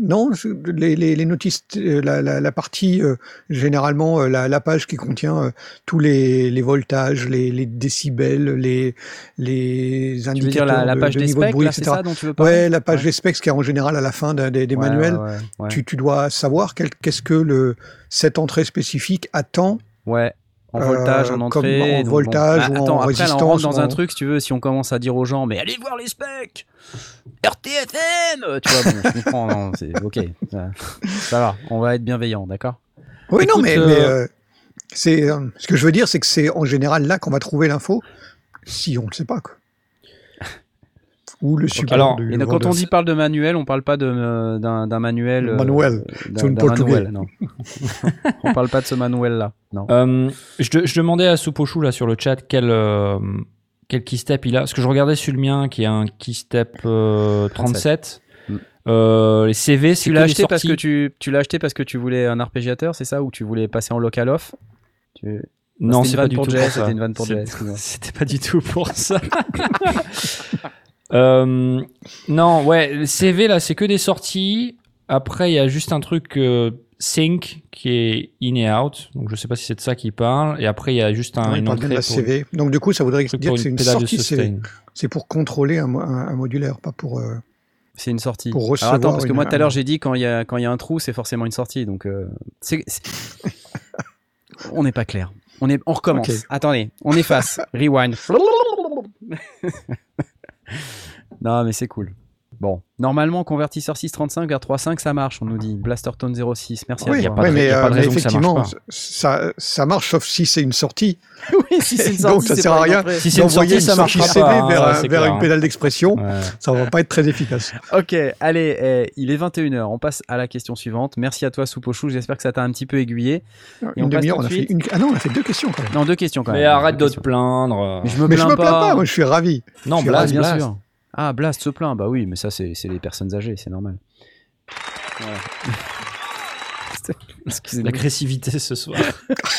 Non, je- les, les, les notices, euh, la, la, la partie, euh, généralement, euh, la, la page qui contient euh, tous les, les voltages, les, les décibels, les, les Tu veux dire indicateurs la, de, page de des niveau de specs, bruit, là, etc. ça dont tu veux parler Ouais, la page Ouais. des specs qui est en général à la fin des, des Ouais, manuels ouais, tu, tu dois savoir quel- qu'est-ce que le, cette entrée spécifique attend. Ouais, en Euh, voltage, en comme entrée. en donc bon. voltage ou en après, là, on rentre résistance dans un en- truc, si tu veux, si on commence à dire aux gens, mais allez voir les specs RTFM euh, Tu vois, bon, je comprends, non, c'est ok. Ça, ça va, on va être bienveillant, d'accord? Oui, non, mais, euh, mais, euh, c'est euh, ce que je veux dire, c'est que c'est en général là qu'on va trouver l'info, si on ne le sait pas. Quoi. Ou le support Alors, du Et donc, quand on dit parle de manuel, on parle pas euh, d'un, manuel. euh, Manuel, d'un- c'est portugais. manuel, non. on parle pas de ce manuel-là, non. Euh, je, de- je demandais à Soupochou là sur le chat quel, euh, quel keystep il a. Parce que je regardais sur le mien qui est un keystep euh, 37. Mm. Euh, les CV, c'est Tu l'as acheté parce que tu, tu l'as acheté parce que tu voulais un arpégiateur, c'est ça, ou tu voulais passer en local off? Tu- Non, c'est pas du tout pour c'était ça. C'était pas du tout pour ça. Euh, non, ouais, le CV là, c'est que des sorties. Après, il y a juste un truc euh, sync qui est in et out. Donc, je sais pas si c'est de ça qu'il parle. Et après, il y a juste un, Ouais, il une parle bien de la pour, CV. Donc du coup, ça voudrait dire que c'est une sortie CV. C'est pour contrôler un, mo- un- un modulaire, pas pour. euh, C'est une sortie. Pour Alors recevoir attends, parce que une- moi tout à l'heure j'ai dit quand il y a quand il y a un trou, c'est forcément une sortie. Donc euh, on n'est pas clair. On est, on recommence. Attendez, on efface. Rewind. non mais c'est cool. Bon, normalement, convertisseur 635 vers 3.5, ça marche, on nous dit. Blastertone 06, merci Oui, à de- ouais, mais, pas euh, mais ça marche effectivement, ça, ça marche sauf si c'est une sortie. oui, si c'est une Donc, sortie, ça c'est sert à rien. Si c'est une D'envoyer sortie, ça une marchera sortie pas. CV hein, vers, ça, c'est vers une hein. pédale d'expression, Ouais. ça va pas être très efficace. Ok, allez, eh, il est 21h, on passe à la question suivante. Merci à toi, Soupochou, j'espère que ça t'a un petit peu aiguillé. Et on Une passe demi-heure, on a fait une... Ah non, on a fait deux questions quand même. Non, deux questions quand même. Mais arrête de te plaindre. Mais je me plains je me plains pas. moi je suis ravi. Non, Ah, bien sûr. Ah, Blast se plaint, bah oui, mais ça, c'est c'est les personnes âgées, c'est normal. Excusez-moi. L'agressivité ce soir.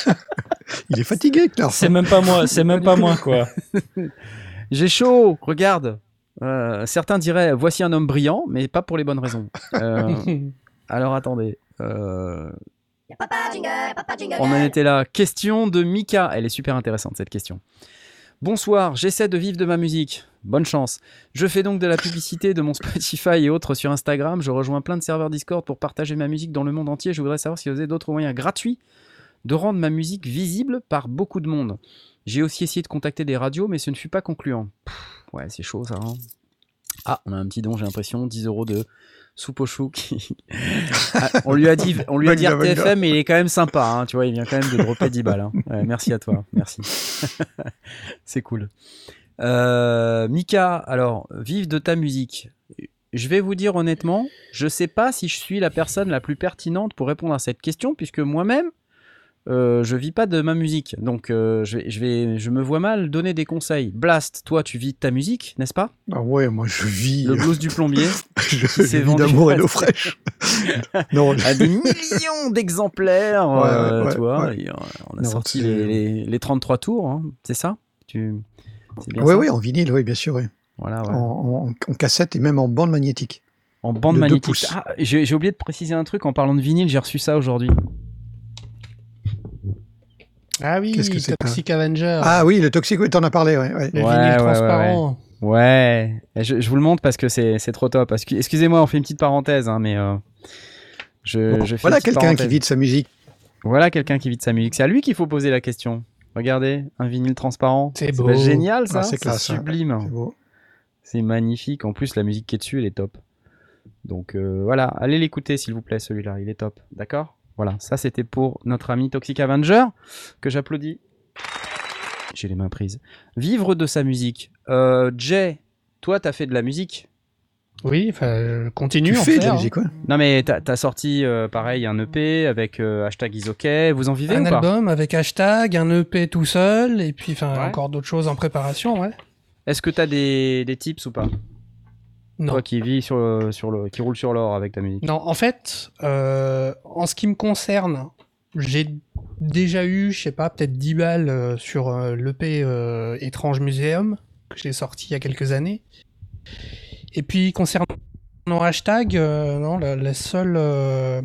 Il est fatigué, Knarf. C'est même pas moi, c'est même pas moi quoi. J'ai chaud, regarde. Euh, certains diraient voici un homme brillant, mais pas pour les bonnes raisons. Euh, alors attendez. Euh, Papa jingle, papa jingle. on en était là. Question de Mika. Elle est super intéressante cette question. Bonsoir, j'essaie de vivre de ma musique. Bonne chance. Je fais donc de la publicité de mon Spotify et autres sur Instagram. Je rejoins plein de serveurs Discord pour partager ma musique dans le monde entier. Je voudrais savoir si vous avez d'autres moyens gratuits de rendre ma musique visible par beaucoup de monde. J'ai aussi essayé de contacter des radios, mais ce ne fut pas concluant. Ouais, c'est chaud ça. hein. Ah, on a un petit don, j'ai l'impression, 10 euros de soupe au chou. qui- Ah, on lui a dit, on lui a dit. RTFM, mais il est quand même sympa. hein, tu vois, il vient quand même de dropper 10 balles. hein. Ouais, merci à toi, merci. c'est cool. Euh, Mika, alors, vive de ta musique. Je vais vous dire honnêtement, je sais pas si je suis la personne la plus pertinente pour répondre à cette question, puisque moi-même, euh, je vis pas de ma musique. Donc, euh, je, vais, je, vais, je me vois mal donner des conseils. Blast, toi, tu vis de ta musique, n'est-ce pas? Ah ouais, moi je vis. Le blues du plombier je s'est vis vendu d'amour et d'eau fraîche. non, je- à des millions d'exemplaires. Ouais, euh, ouais, tu vois, ouais. on a Non, sorti les, les- les 33 tours, hein, c'est ça? Tu... Ça? ouais, en vinyle, oui, bien sûr. oui. Voilà, ouais. En, en- en cassette et même en bande magnétique. En bande de magnétique. Ah, j'ai oublié de préciser un truc en parlant de vinyle, j'ai reçu ça aujourd'hui. Ah oui, Qu'est-ce que c'est Toxic Avenger. Ah oui, le toxique, oui, t'en as parlé, ouais. ouais. le Ouais, vinyle ouais, ouais, transparent. Ouais, Et je, je vous le montre parce que c'est c'est trop top. Parce que- Excusez-moi, on fait une petite parenthèse, hein, mais euh, je, Bon, je fais voilà quelqu'un qui parenthèse. vit de sa musique. Voilà quelqu'un qui vit de sa musique. C'est à lui qu'il faut poser la question. Regardez, un vinyle transparent. C'est beau. génial ça. Ah, c'est c'est hein. sublime. C'est beau. C'est magnifique. En plus, la musique qui est dessus, elle est top. Donc euh, voilà, allez l'écouter s'il vous plaît, celui-là, il est top. D'accord? Voilà, ça c'était pour notre ami Toxic Avenger, que j'applaudis. J'ai les mains prises. Vivre de sa musique. Euh, Jay, toi, t'as fait de la musique? Oui, enfin, continue Tu en fais de faire, la hein. musique, ouais. Non, mais t'as as sorti euh, pareil un EP avec euh, hashtag isokay. Vous en vivez Un ou pas? album avec hashtag, un EP tout seul, et puis enfin Ouais. encore d'autres choses en préparation, ouais. Est-ce que t'as des, des tips ou pas? Non. Toi qui vis sur, le- sur le, qui roule sur l'or avec ta musique. Non, en fait, euh, en ce qui me concerne, j'ai déjà eu, je sais pas, peut-être 10 balles euh, sur euh, l'EP euh, Étrange Muséum, que j'ai sorti il y a quelques années. Et puis, concernant hashtag, euh, non, la, la seule euh,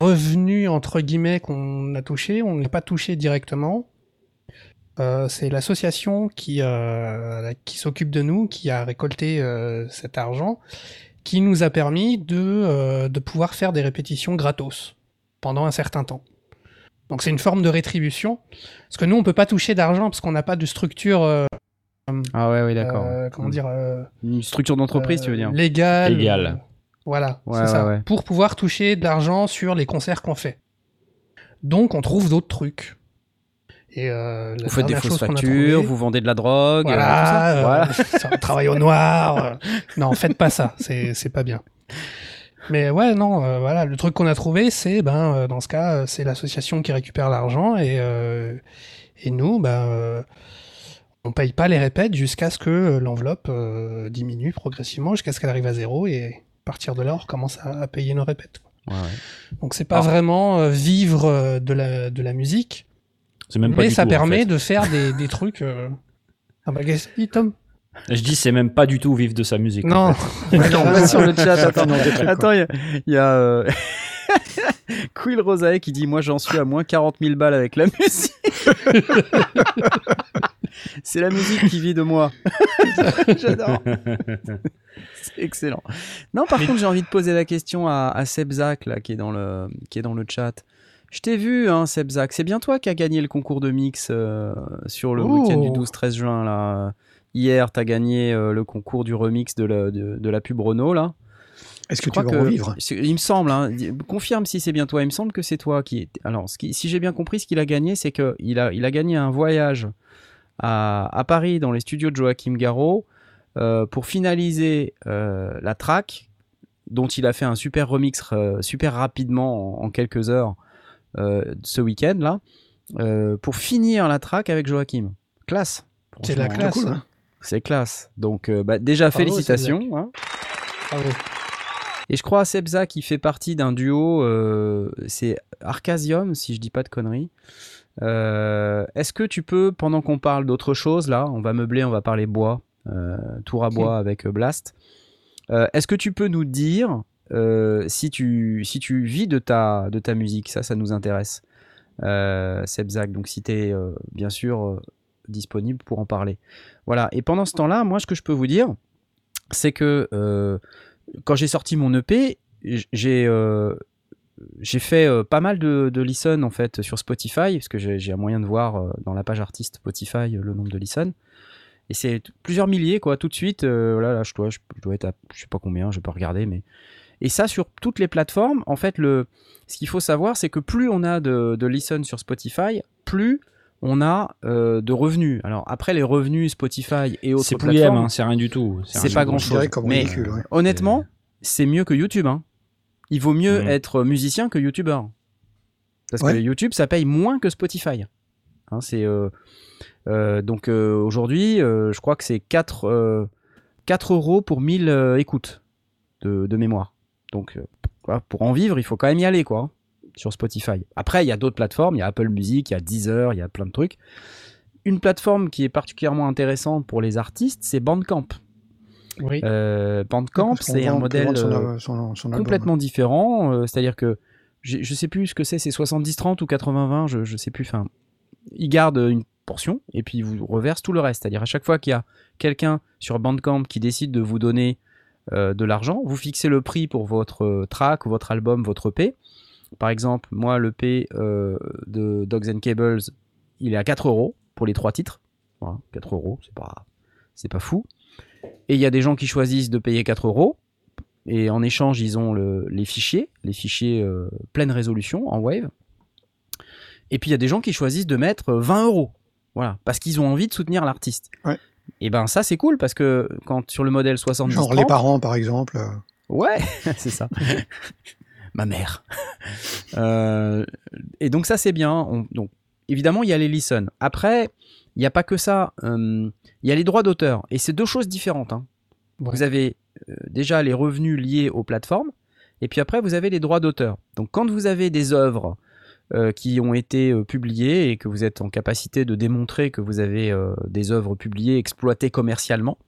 revenu, entre guillemets, qu'on a touché, on ne l'a pas touché directement. Euh, c'est l'association qui, euh, qui s'occupe de nous, qui a récolté euh, cet argent qui nous a permis de, euh, de pouvoir faire des répétitions gratos pendant un certain temps. Donc c'est une forme de rétribution, parce que nous on peut pas toucher d'argent parce qu'on n'a pas de structure, euh, Ah ouais, oui, d'accord. euh, comment dire, euh, Une structure d'entreprise, tu veux dire légale. Légale. voilà, Ouais, c'est ouais, ça. ouais. Pour pouvoir toucher de l'argent sur les concerts qu'on fait. Donc on trouve d'autres trucs. Et euh, Vous faites des fausses factures, vous vendez de la drogue, euh, tout voilà, ça. euh, Voilà. au noir. Non, faites pas ça, c'est pas bien. Mais ouais, non, euh, voilà, le truc qu'on a trouvé, c'est, ben, euh, dans ce cas, c'est l'association qui récupère l'argent et, euh, et nous, ben, on paye pas les répètes jusqu'à ce que l'enveloppe diminue progressivement, jusqu'à ce qu'elle arrive à zéro et à partir de là, on recommence à, à payer nos répètes. Ouais, ouais. Donc c'est pas Ah. vraiment vivre de la, de la musique, C'est même pas mais du ça tout, en permet fait. de faire des, des trucs. euh, Ah bah, qu'est-ce que tu dis, Tom Je dis, c'est même pas du tout vivre de sa musique. en Non, fait. On va sur le chat, attends. Non. Attends, il y a, il y a euh, Quill Rosae qui dit Moi j'en suis à moins 40 000 balles avec la musique. C'est la musique qui vit de moi. J'adore. C'est excellent. Non, par contre, j'ai envie de poser la question à, à Seb Zak, là, qui est dans le, qui est dans le chat. Je t'ai vu, hein. C'est bien toi qui as gagné le concours de mix euh, sur le Oh. week-end du 12-13 juin, là. hier, tu as gagné euh, le concours du remix de la, de, de la pub Renault, là. Est-ce que tu vas que- revivre? Il me semble, hein, confirme si c'est bien toi, il me semble que c'est toi qui. Alors, ce qui- si j'ai bien compris, ce qu'il a gagné, c'est qu'il a, il a gagné un voyage à, à Paris dans les studios de Joachim Garraud euh, pour finaliser la track dont il a fait un super remix super rapidement en, en quelques heures ce week-end là euh, pour finir la track avec Joachim. Classe. C'est la classe. cool, hein. C'est classe. Donc euh, bah, déjà Bravo, félicitations. hein. Bravo. Et je crois à Sebza qui fait partie d'un duo, euh, c'est Arcasium, si je dis pas de conneries. Euh, Est-ce que tu peux, pendant qu'on parle d'autre chose, là, on va meubler, on va parler bois, euh, tour à bois avec euh, Blast, euh, est-ce que tu peux nous dire euh, si, tu, si tu vis de ta, de ta musique Ça, ça nous intéresse. Euh, Sebzak, donc si tu es bien sûr euh, disponible pour en parler. Voilà, et pendant ce temps-là, moi, ce que je peux vous dire, c'est que euh, quand j'ai sorti mon EP, j'ai euh, j'ai fait euh, pas mal de, de listen en fait sur Spotify parce que j'ai un moyen de voir euh, dans la page artiste Spotify euh, le nombre de listen et c'est plusieurs milliers quoi tout de suite euh, là, là je dois je, dois être à je sais pas combien je peux regarder mais et ça sur toutes les plateformes en fait le ce qu'il faut savoir c'est que plus on a de, de listen sur Spotify plus on a euh, de revenus alors après les revenus Spotify et autres C'est plateformes hein, c'est rien du tout. c'est pas grand chose. Mais ouais. honnêtement, c'est mieux que YouTube. hein. Il vaut mieux Mhm. être musicien que YouTuber. Parce que. YouTube, ça paye moins que Spotify. Hein, c'est euh, euh, donc euh, aujourd'hui, euh, je crois que c'est 4, euh, 4 euros pour 1000 euh, écoutes de, de mémoire. Donc euh, pour en vivre, il faut quand même y aller quoi hein, sur Spotify. Après, il y a d'autres plateformes, il y a Apple Music, il y a Deezer, il y a plein de trucs. Une plateforme qui est particulièrement intéressante pour les artistes, c'est Bandcamp. Oui. Euh, Bandcamp, c'est un modèle son, euh, son- son album. complètement différent. C'est-à-dire que je sais plus ce que c'est, c'est 70-30 ou 80-20, je, je sais plus. Enfin, ils gardent une portion et puis ils vous reversent tout le reste. C'est-à-dire à chaque fois qu'il y a quelqu'un sur Bandcamp qui décide de vous donner euh, de l'argent, vous fixez le prix pour votre euh, track, votre album, votre EP. Par exemple, moi, l'EP euh, de Dogs and Cables, il est à 4 euros pour les trois titres. Voilà, 4 euros, c'est pas, pas fou. Et il y a des gens qui choisissent de payer 4 euros. Et en échange, ils ont le- les fichiers, les fichiers pleine résolution en Wave. Et puis il y a des gens qui choisissent de mettre euh, 20 euros. Voilà, parce qu'ils ont envie de soutenir l'artiste. Ouais. Et ben ça c'est cool parce que quand sur le modèle 70 Genre les parents, par exemple. euh, Ouais, c'est ça. Ma mère. Euh, et donc ça c'est bien. On- donc évidemment il y a les listen. Après il n'y a pas que ça. Euh, Il y a les droits d'auteur et c'est deux choses différentes. hein. Ouais. Vous avez euh, déjà les revenus liés aux plateformes et puis après vous avez les droits d'auteur. Donc quand vous avez des œuvres qui ont été euh, publiées et que vous êtes en capacité de démontrer que vous avez euh, des œuvres publiées exploitées commercialement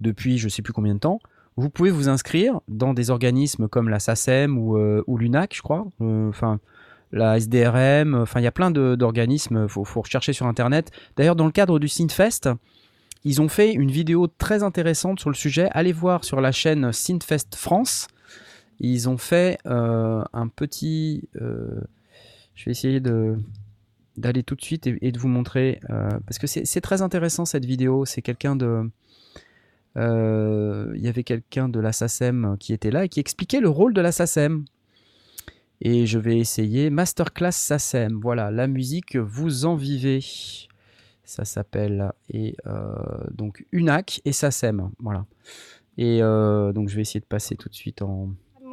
depuis je sais plus combien de temps, vous pouvez vous inscrire dans des organismes comme la SACEM ou, euh, l'UNAC, je crois. Euh, Enfin, la SDRM. Enfin, il y a plein d'organismes. Il faut, rechercher sur Internet. D'ailleurs, dans le cadre du Synthfest, ils ont fait une vidéo très intéressante sur le sujet. Allez voir sur la chaîne Synthfest France. Ils ont fait euh, un petit. Je vais essayer de d'aller tout de suite et, de vous montrer euh, parce que c'est très intéressant cette vidéo. C'est quelqu'un de euh, il y avait quelqu'un de la SACEM qui était là et qui expliquait le rôle de la SACEM. Et je vais essayer Masterclass SACEM. Voilà, la musique, vous en vivez. Ça s'appelle. Et euh, donc UNAC et SACEM. Voilà. Et donc je vais essayer de passer tout de suite en.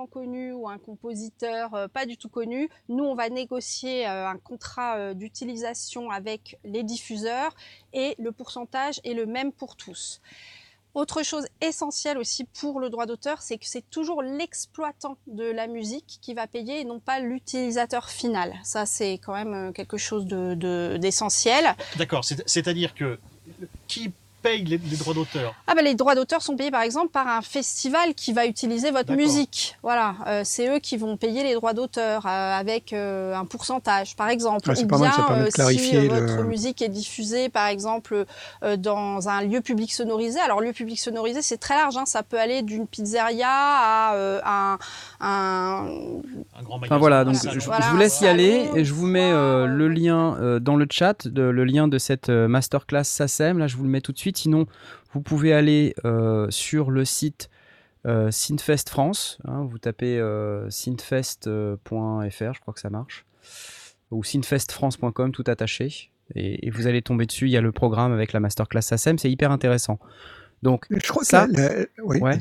Connu ou un compositeur euh, pas du tout connu, nous on va négocier euh, un contrat euh, d'utilisation avec les diffuseurs et le pourcentage est le même pour tous. Autre chose essentielle aussi pour le droit d'auteur, c'est que c'est toujours l'exploitant de la musique qui va payer et non pas l'utilisateur final. Ça, c'est quand même quelque chose de- de- d'essentiel. D'accord, c'est- c'est-à-dire que qui paye les, les droits d'auteur Ah bah les droits d'auteur sont payés par exemple par un festival qui va utiliser votre musique. Voilà, euh, c'est eux qui vont payer les droits d'auteur euh, avec euh, un pourcentage par exemple. Ouais, c'est Ou pas mal, bien ça permet de euh, clarifier si le- votre musique est diffusée par exemple euh, dans un lieu public sonorisé. Alors lieu public sonorisé c'est très large, hein, ça peut aller d'une pizzeria à euh, un, un Un grand magasin Enfin voilà, donc je, Voilà, je vous laisse y aller et je vous mets euh, le lien euh, dans le chat, de- le lien de cette euh, masterclass SACEM. Là, je vous le mets tout de suite. Sinon, vous pouvez aller euh, sur le site euh, Synfest France. hein, vous tapez euh, synfest.fr, je crois que ça marche, ou synfestfrance.com, tout attaché. Et, et vous allez tomber dessus. Il y a le programme avec la masterclass SACEM. C'est hyper intéressant. Donc, Je crois Ça- que oui, Ouais.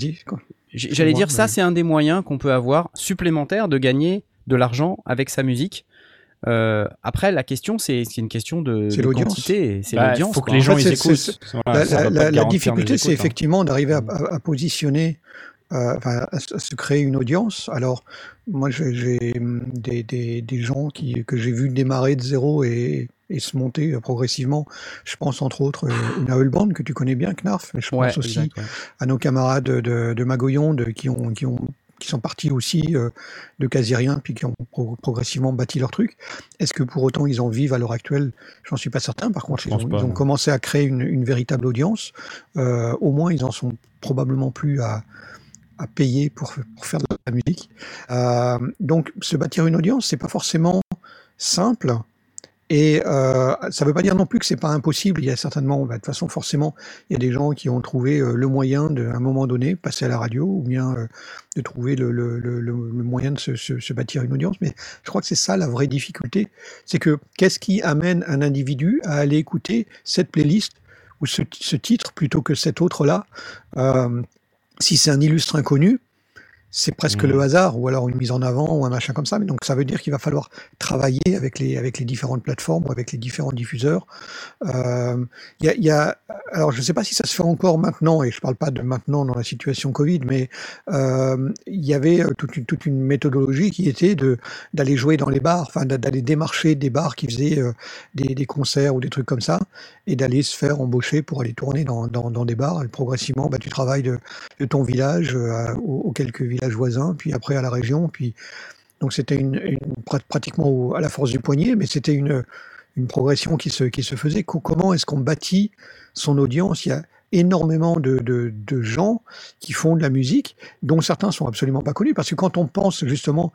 J'allais dire, ça, c'est un des moyens qu'on peut avoir supplémentaire de gagner de l'argent avec sa musique. Euh, après, la question, c'est une question de, C'est de quantité. C'est Bah, l'audience. faut que quoi. les gens En fait, ils c'est- écoutent. Voilà, La, difficulté, c'est hein. effectivement d'arriver à, à- à positionner, euh, à, se- à se créer une audience. Alors, moi, j'ai hum, des, des- des gens qui, que j'ai vu démarrer de zéro et, et se monter euh, progressivement. Je pense entre autres euh, une Owl Band que tu connais bien, Knarf. mais Je Ouais, pense aussi exact, ouais. à nos camarades de, de, de Magoyon de, qui, ont, qui, ont, qui sont partis aussi euh, de Casirien puis qui ont pro- progressivement bâti leur truc. Est-ce que pour autant ils en vivent à l'heure actuelle? J'en suis pas certain. Par contre, ils ont, pense pas, ils ont non. commencé à créer une, une véritable audience. Euh, au moins, ils en sont probablement plus à, à payer pour, pour faire de la musique. Euh, donc, se bâtir une audience, c'est pas forcément simple. Et euh, ça ne veut pas dire non plus que c'est pas impossible. Il y a certainement, bah, de toute façon, forcément, il y a des gens qui ont trouvé euh, le moyen de, à un moment donné, passer à la radio, ou bien euh, de trouver le, moyen de se, bâtir une audience. Mais je crois que c'est ça la vraie difficulté, c'est que qu'est-ce qui amène un individu à aller écouter cette playlist ou ce, ce titre plutôt que cet autre-là? Euh, Si c'est un illustre inconnu, c'est presque le hasard, ou alors une mise en avant, ou un machin comme ça. Mais donc ça veut dire qu'il va falloir travailler avec les, avec les différentes plateformes ou avec les différents diffuseurs. Euh, y, a, il y a- alors je ne sais pas si ça se fait encore maintenant, et je ne parle pas de maintenant dans la situation Covid, mais euh, il y avait euh, toute une, toute une méthodologie qui était de d'aller jouer dans les bars, enfin d'a- d'aller démarcher des bars qui faisaient euh, des, des concerts ou des trucs comme ça, et d'aller se faire embaucher pour aller tourner dans, dans, dans des bars. Et progressivement, bah, tu travailles de, de ton village euh, aux, aux quelques villages voisins, puis après à la région, puis donc c'était une, une- prat- pratiquement à la force du poignet, mais c'était une, progression qui se, qui se faisait. Co- Comment est-ce qu'on bâtit son audience? Il y a énormément de, de, de gens qui font de la musique, dont certains sont absolument pas connus, parce que quand on pense justement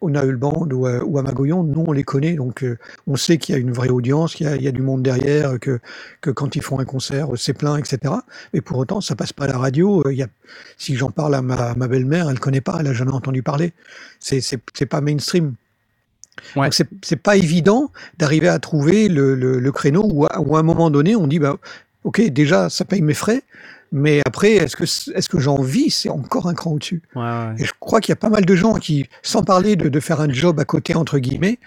au Naël Band ou ou à Magoyon, nous on les connaît, donc euh, on sait qu'il y a une vraie audience, qu'il y a, il y a du monde derrière, que, que quand ils font un concert, euh, c'est plein, etc. Mais pour autant, ça passe pas à la radio. euh, il y a, si j'en parle à ma, ma belle-mère, elle connaît pas, elle a jamais entendu parler. C'est c'est c'est pas mainstream. Ouais. Donc c'est c'est pas évident d'arriver à trouver le, le, le créneau où à, où à un moment donné on dit bah ok déjà ça paye mes frais, mais après est-ce que est-ce que j'en vis? C'est encore un cran au-dessus. Ouais, ouais. Et je crois qu'il y a pas mal de gens qui, sans parler de, de faire un job à côté, entre guillemets,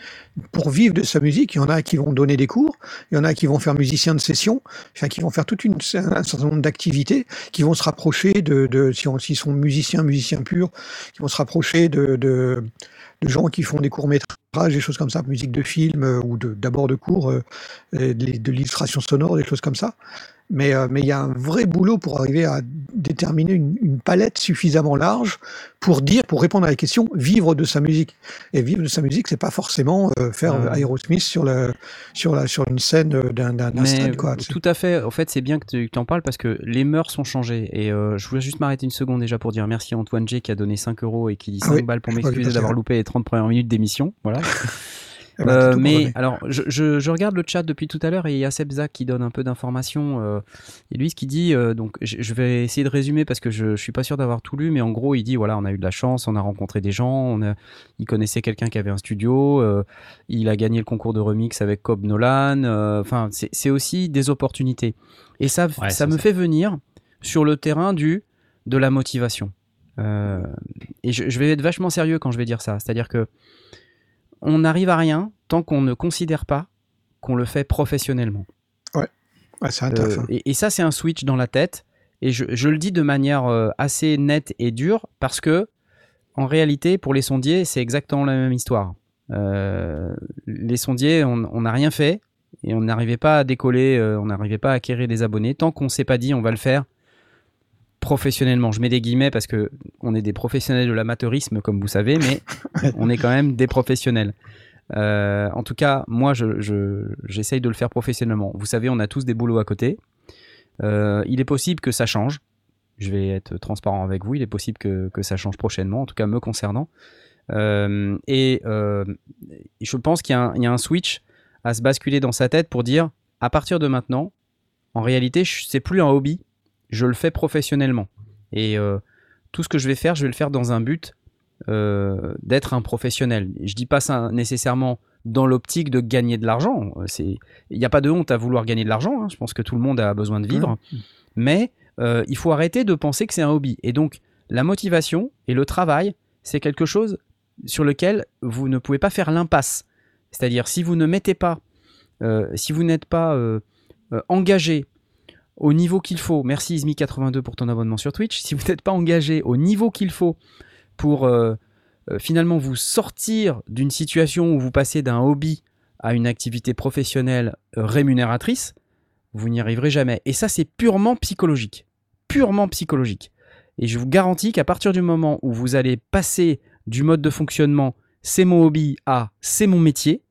pour vivre de sa musique, il y en a qui vont donner des cours, il y en a qui vont faire musicien de session, enfin, qui vont faire toute une, un certain nombre d'activités, qui vont se rapprocher de, de si on- s'ils sont musiciens, musiciens purs, qui vont se rapprocher de, de, de gens qui font des courts-métrages, des choses comme ça, musique de film, euh, ou d'abord de cours, euh, euh, de, de l'illustration sonore, des choses comme ça. Mais euh, mais il y a un vrai boulot pour arriver à déterminer une, une palette suffisamment large pour dire, pour répondre à la question, vivre de sa musique. Et vivre de sa musique, c'est pas forcément euh, faire Aerosmith sur la sur la sur une scène euh, d'un Mais stade quoi. tout à fait. En fait, c'est bien que tu en parles parce que les mœurs ont changé. Et euh, je voulais juste m'arrêter une seconde déjà pour dire merci à Antoine G qui a donné 5 euros et qui dit Ah 5 oui, balles pour m'excuser d'avoir loupé les 30 premières minutes d'émission. Voilà. Eh ben, Euh, mais pardonné. alors, je, je- je regarde le chat depuis tout à l'heure et il y a Sebza qui donne un peu d'informations. euh, et lui, ce qu'il dit, euh, donc je, je vais essayer de résumer parce que je, je suis pas sûr d'avoir tout lu, mais en gros, il dit voilà, on a eu de la chance, on a rencontré des gens, on a, il connaissait quelqu'un qui avait un studio, euh, il a gagné le concours de remix avec Cobb Nolan. Enfin, c'est c'est aussi des opportunités. Et ça, Ouais, ça me ça. fait venir sur le terrain du de la motivation. Euh, et je, je vais être vachement sérieux quand je vais dire ça. C'est-à-dire que on n'arrive à rien tant qu'on ne considère pas qu'on le fait professionnellement. Ouais, c'est un taf. Euh, et, et ça, c'est un switch dans la tête. Et je, je le dis de manière euh, assez nette et dure parce que, en réalité, pour les sondiers, c'est exactement la même histoire. Euh, les sondiers, on n'a rien fait et on n'arrivait pas à décoller, euh, on n'arrivait pas à acquérir des abonnés tant qu'on s'est pas dit on va le faire professionnellement. Je mets des guillemets parce que on est des professionnels de l'amateurisme, comme vous savez, mais on est quand même des professionnels. Euh, en tout cas, moi, je- je- j'essaye de le faire professionnellement. Vous savez, on a tous des boulots à côté. Euh, il est possible que ça change. Je vais être transparent avec vous. Il est possible que, que ça change prochainement, en tout cas me concernant. Euh, et je pense qu'il y, a un- il y a un switch à se basculer dans sa tête pour dire à partir de maintenant, en réalité, c'est plus un hobby. Je le fais professionnellement. Et euh, tout ce que je vais faire, je vais le faire dans un but euh, d'être un professionnel. Je dis pas ça nécessairement dans l'optique de gagner de l'argent. Il n'y a pas de honte à vouloir gagner de l'argent. hein. Je pense que tout le monde a besoin de vivre, mais euh, il faut arrêter de penser que c'est un hobby. Et donc, la motivation et le travail, c'est quelque chose sur lequel vous ne pouvez pas faire l'impasse. C'est-à-dire, si vous ne mettez pas, si vous n'êtes pas engagé au niveau qu'il faut, merci Ismi82 pour ton abonnement sur Twitch, si vous n'êtes pas engagé au niveau qu'il faut pour euh, euh, finalement vous sortir d'une situation où vous passez d'un hobby à une activité professionnelle euh, rémunératrice, vous n'y arriverez jamais. Et ça, c'est purement psychologique. Purement psychologique. Et je vous garantis qu'à partir du moment où vous allez passer du mode de fonctionnement c'est mon hobby à c'est mon métier,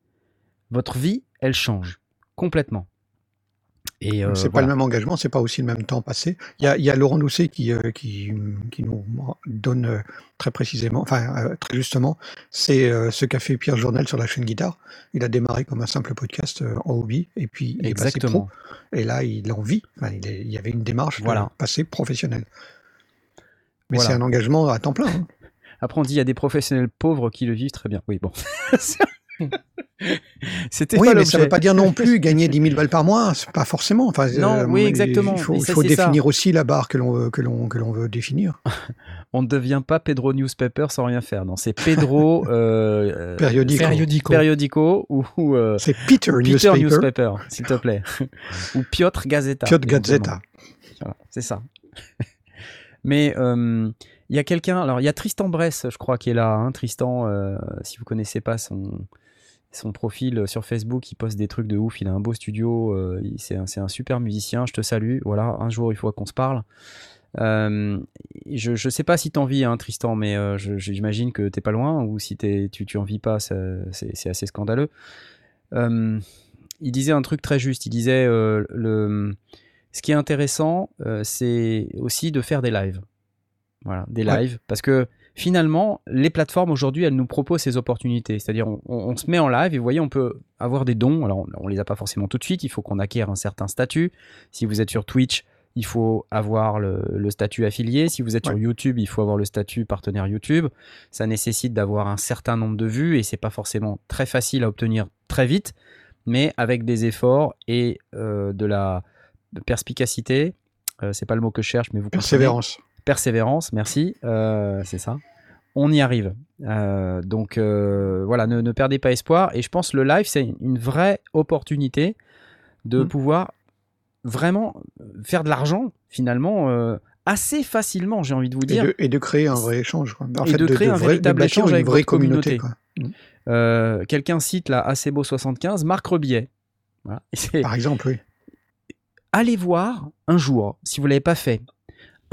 votre vie, elle change complètement. Et euh, c'est pas le même engagement, c'est pas aussi le même temps passé. Il y a, il y a Laurent Doucet qui, euh, qui, qui nous donne euh, très précisément, enfin euh, très justement, c'est ce qu'a fait Pierre Journal sur la chaîne guitare. Il a démarré comme un simple podcast en hobby et puis il est passé Exactement. pro. Et là, il en vit. Enfin, il, est- il y avait une démarche Voilà. de passer professionnel. Mais Voilà. c'est un engagement à temps plein. hein. Après, on dit il y a des professionnels pauvres qui le vivent très bien. Oui, bon. C'était Oui, pas mais ça ne veut pas dire non plus gagner 10 000 balles par mois, c'est pas forcément. Enfin, Non, oui, il- exactement. Il faut, ça, ça. définir aussi la barre que l'on veut, que l'on, que l'on veut définir. On ne devient pas Pedro Newspaper sans rien faire. Non, c'est Pedro euh, euh, Périodico. Périodico. Periodico ou, ou, euh, C'est Peter, Peter Newspaper, Newspaper, s'il te plaît. ou Piotr Gazeta. Piotr. Gazeta. Voilà, c'est ça. Mais euh, il y a quelqu'un, alors il y a Tristan Bress, je crois, qui est là. hein. Tristan, euh, si vous connaissez pas son, son profil sur Facebook, il poste des trucs de ouf. Il a un beau studio, euh, c'est un, super musicien. Je te salue. Voilà, un jour il faut qu'on se parle. Euh, je, ne sais pas si t'en vis, hein, Tristan, mais euh, je- j'imagine que t'es pas loin ou si tu, tu en vis pas, c'est assez scandaleux. Euh, il disait un truc très juste. Il disait euh, le, ce qui est intéressant, euh, c'est aussi de faire des lives. Voilà, des Ouais. lives. Parce que finalement, les plateformes aujourd'hui, elles nous proposent ces opportunités. C'est-à-dire, on, on- on se met en live et vous voyez, on peut avoir des dons. Alors, on, on les a pas forcément tout de suite. Il faut qu'on acquiert un certain statut. Si vous êtes sur Twitch, il faut avoir le, le statut affilié. Si vous êtes sur. YouTube, il faut avoir le statut partenaire YouTube. Ça nécessite d'avoir un certain nombre de vues et c'est pas forcément très facile à obtenir très vite, mais avec des efforts et euh, de la perspicacité. euh, c'est pas le mot que je cherche, mais vous comprenez. Persévérance. Persévérance, merci, euh, c'est ça. On y arrive. Euh, donc euh, voilà, ne, ne perdez pas espoir. Et je pense que le live, c'est une vraie opportunité de Mm. pouvoir vraiment faire de l'argent, finalement, assez facilement, j'ai envie de vous Et dire. de, et de créer un vrai échange. Quoi. En Et fait, de créer un vrai- véritable échange une avec vraie votre communauté. Euh, Quelqu'un cite là, Acebo75, Marc Rebillet. Voilà. Par exemple, oui. allez voir un jour, si vous l'avez pas fait,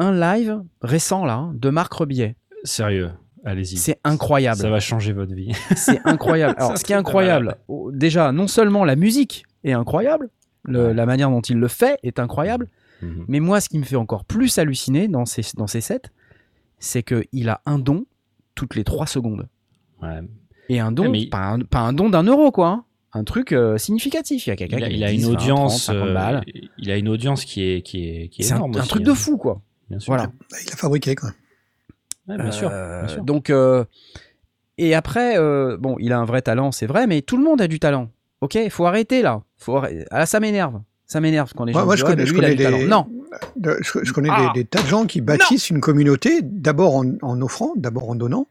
un live récent là hein, de Marc Rebillet. Sérieux, allez-y. C'est incroyable. Ça va changer votre vie. C'est incroyable. Alors, ce qui est incroyable, oh, déjà, non seulement la musique est incroyable, le- la manière dont il le fait est incroyable, Mhm. mais moi, ce qui me fait encore plus halluciner dans ces, dans ces sets, c'est qu'il a un don toutes les 3 secondes. Ouais. Et un don, mais- pas, un, pas un don d'un euro, quoi. hein. Un truc euh, significatif. Il y a quelqu'un Il a, il une 10, 20, audience, 30, 50 euh, il a une audience qui est qui est qui est énorme un aussi, truc de hein. fou, quoi. Bien sûr. Voilà. Il a fabriqué, quoi. Ouais, bien, sûr, Euh, bien sûr. Donc, euh, et après, euh, bon, il a un vrai talent, c'est vrai, mais tout le monde a du talent. Ok, il faut arrêter là. Faut arrêter. Ah, là, ça m'énerve. Ça m'énerve quand les Moi, gens moi, disent, je connais, je des, Non, de- je, je connais Ah. des, des tas de gens qui bâtissent une communauté, d'abord en, en offrant, d'abord en donnant,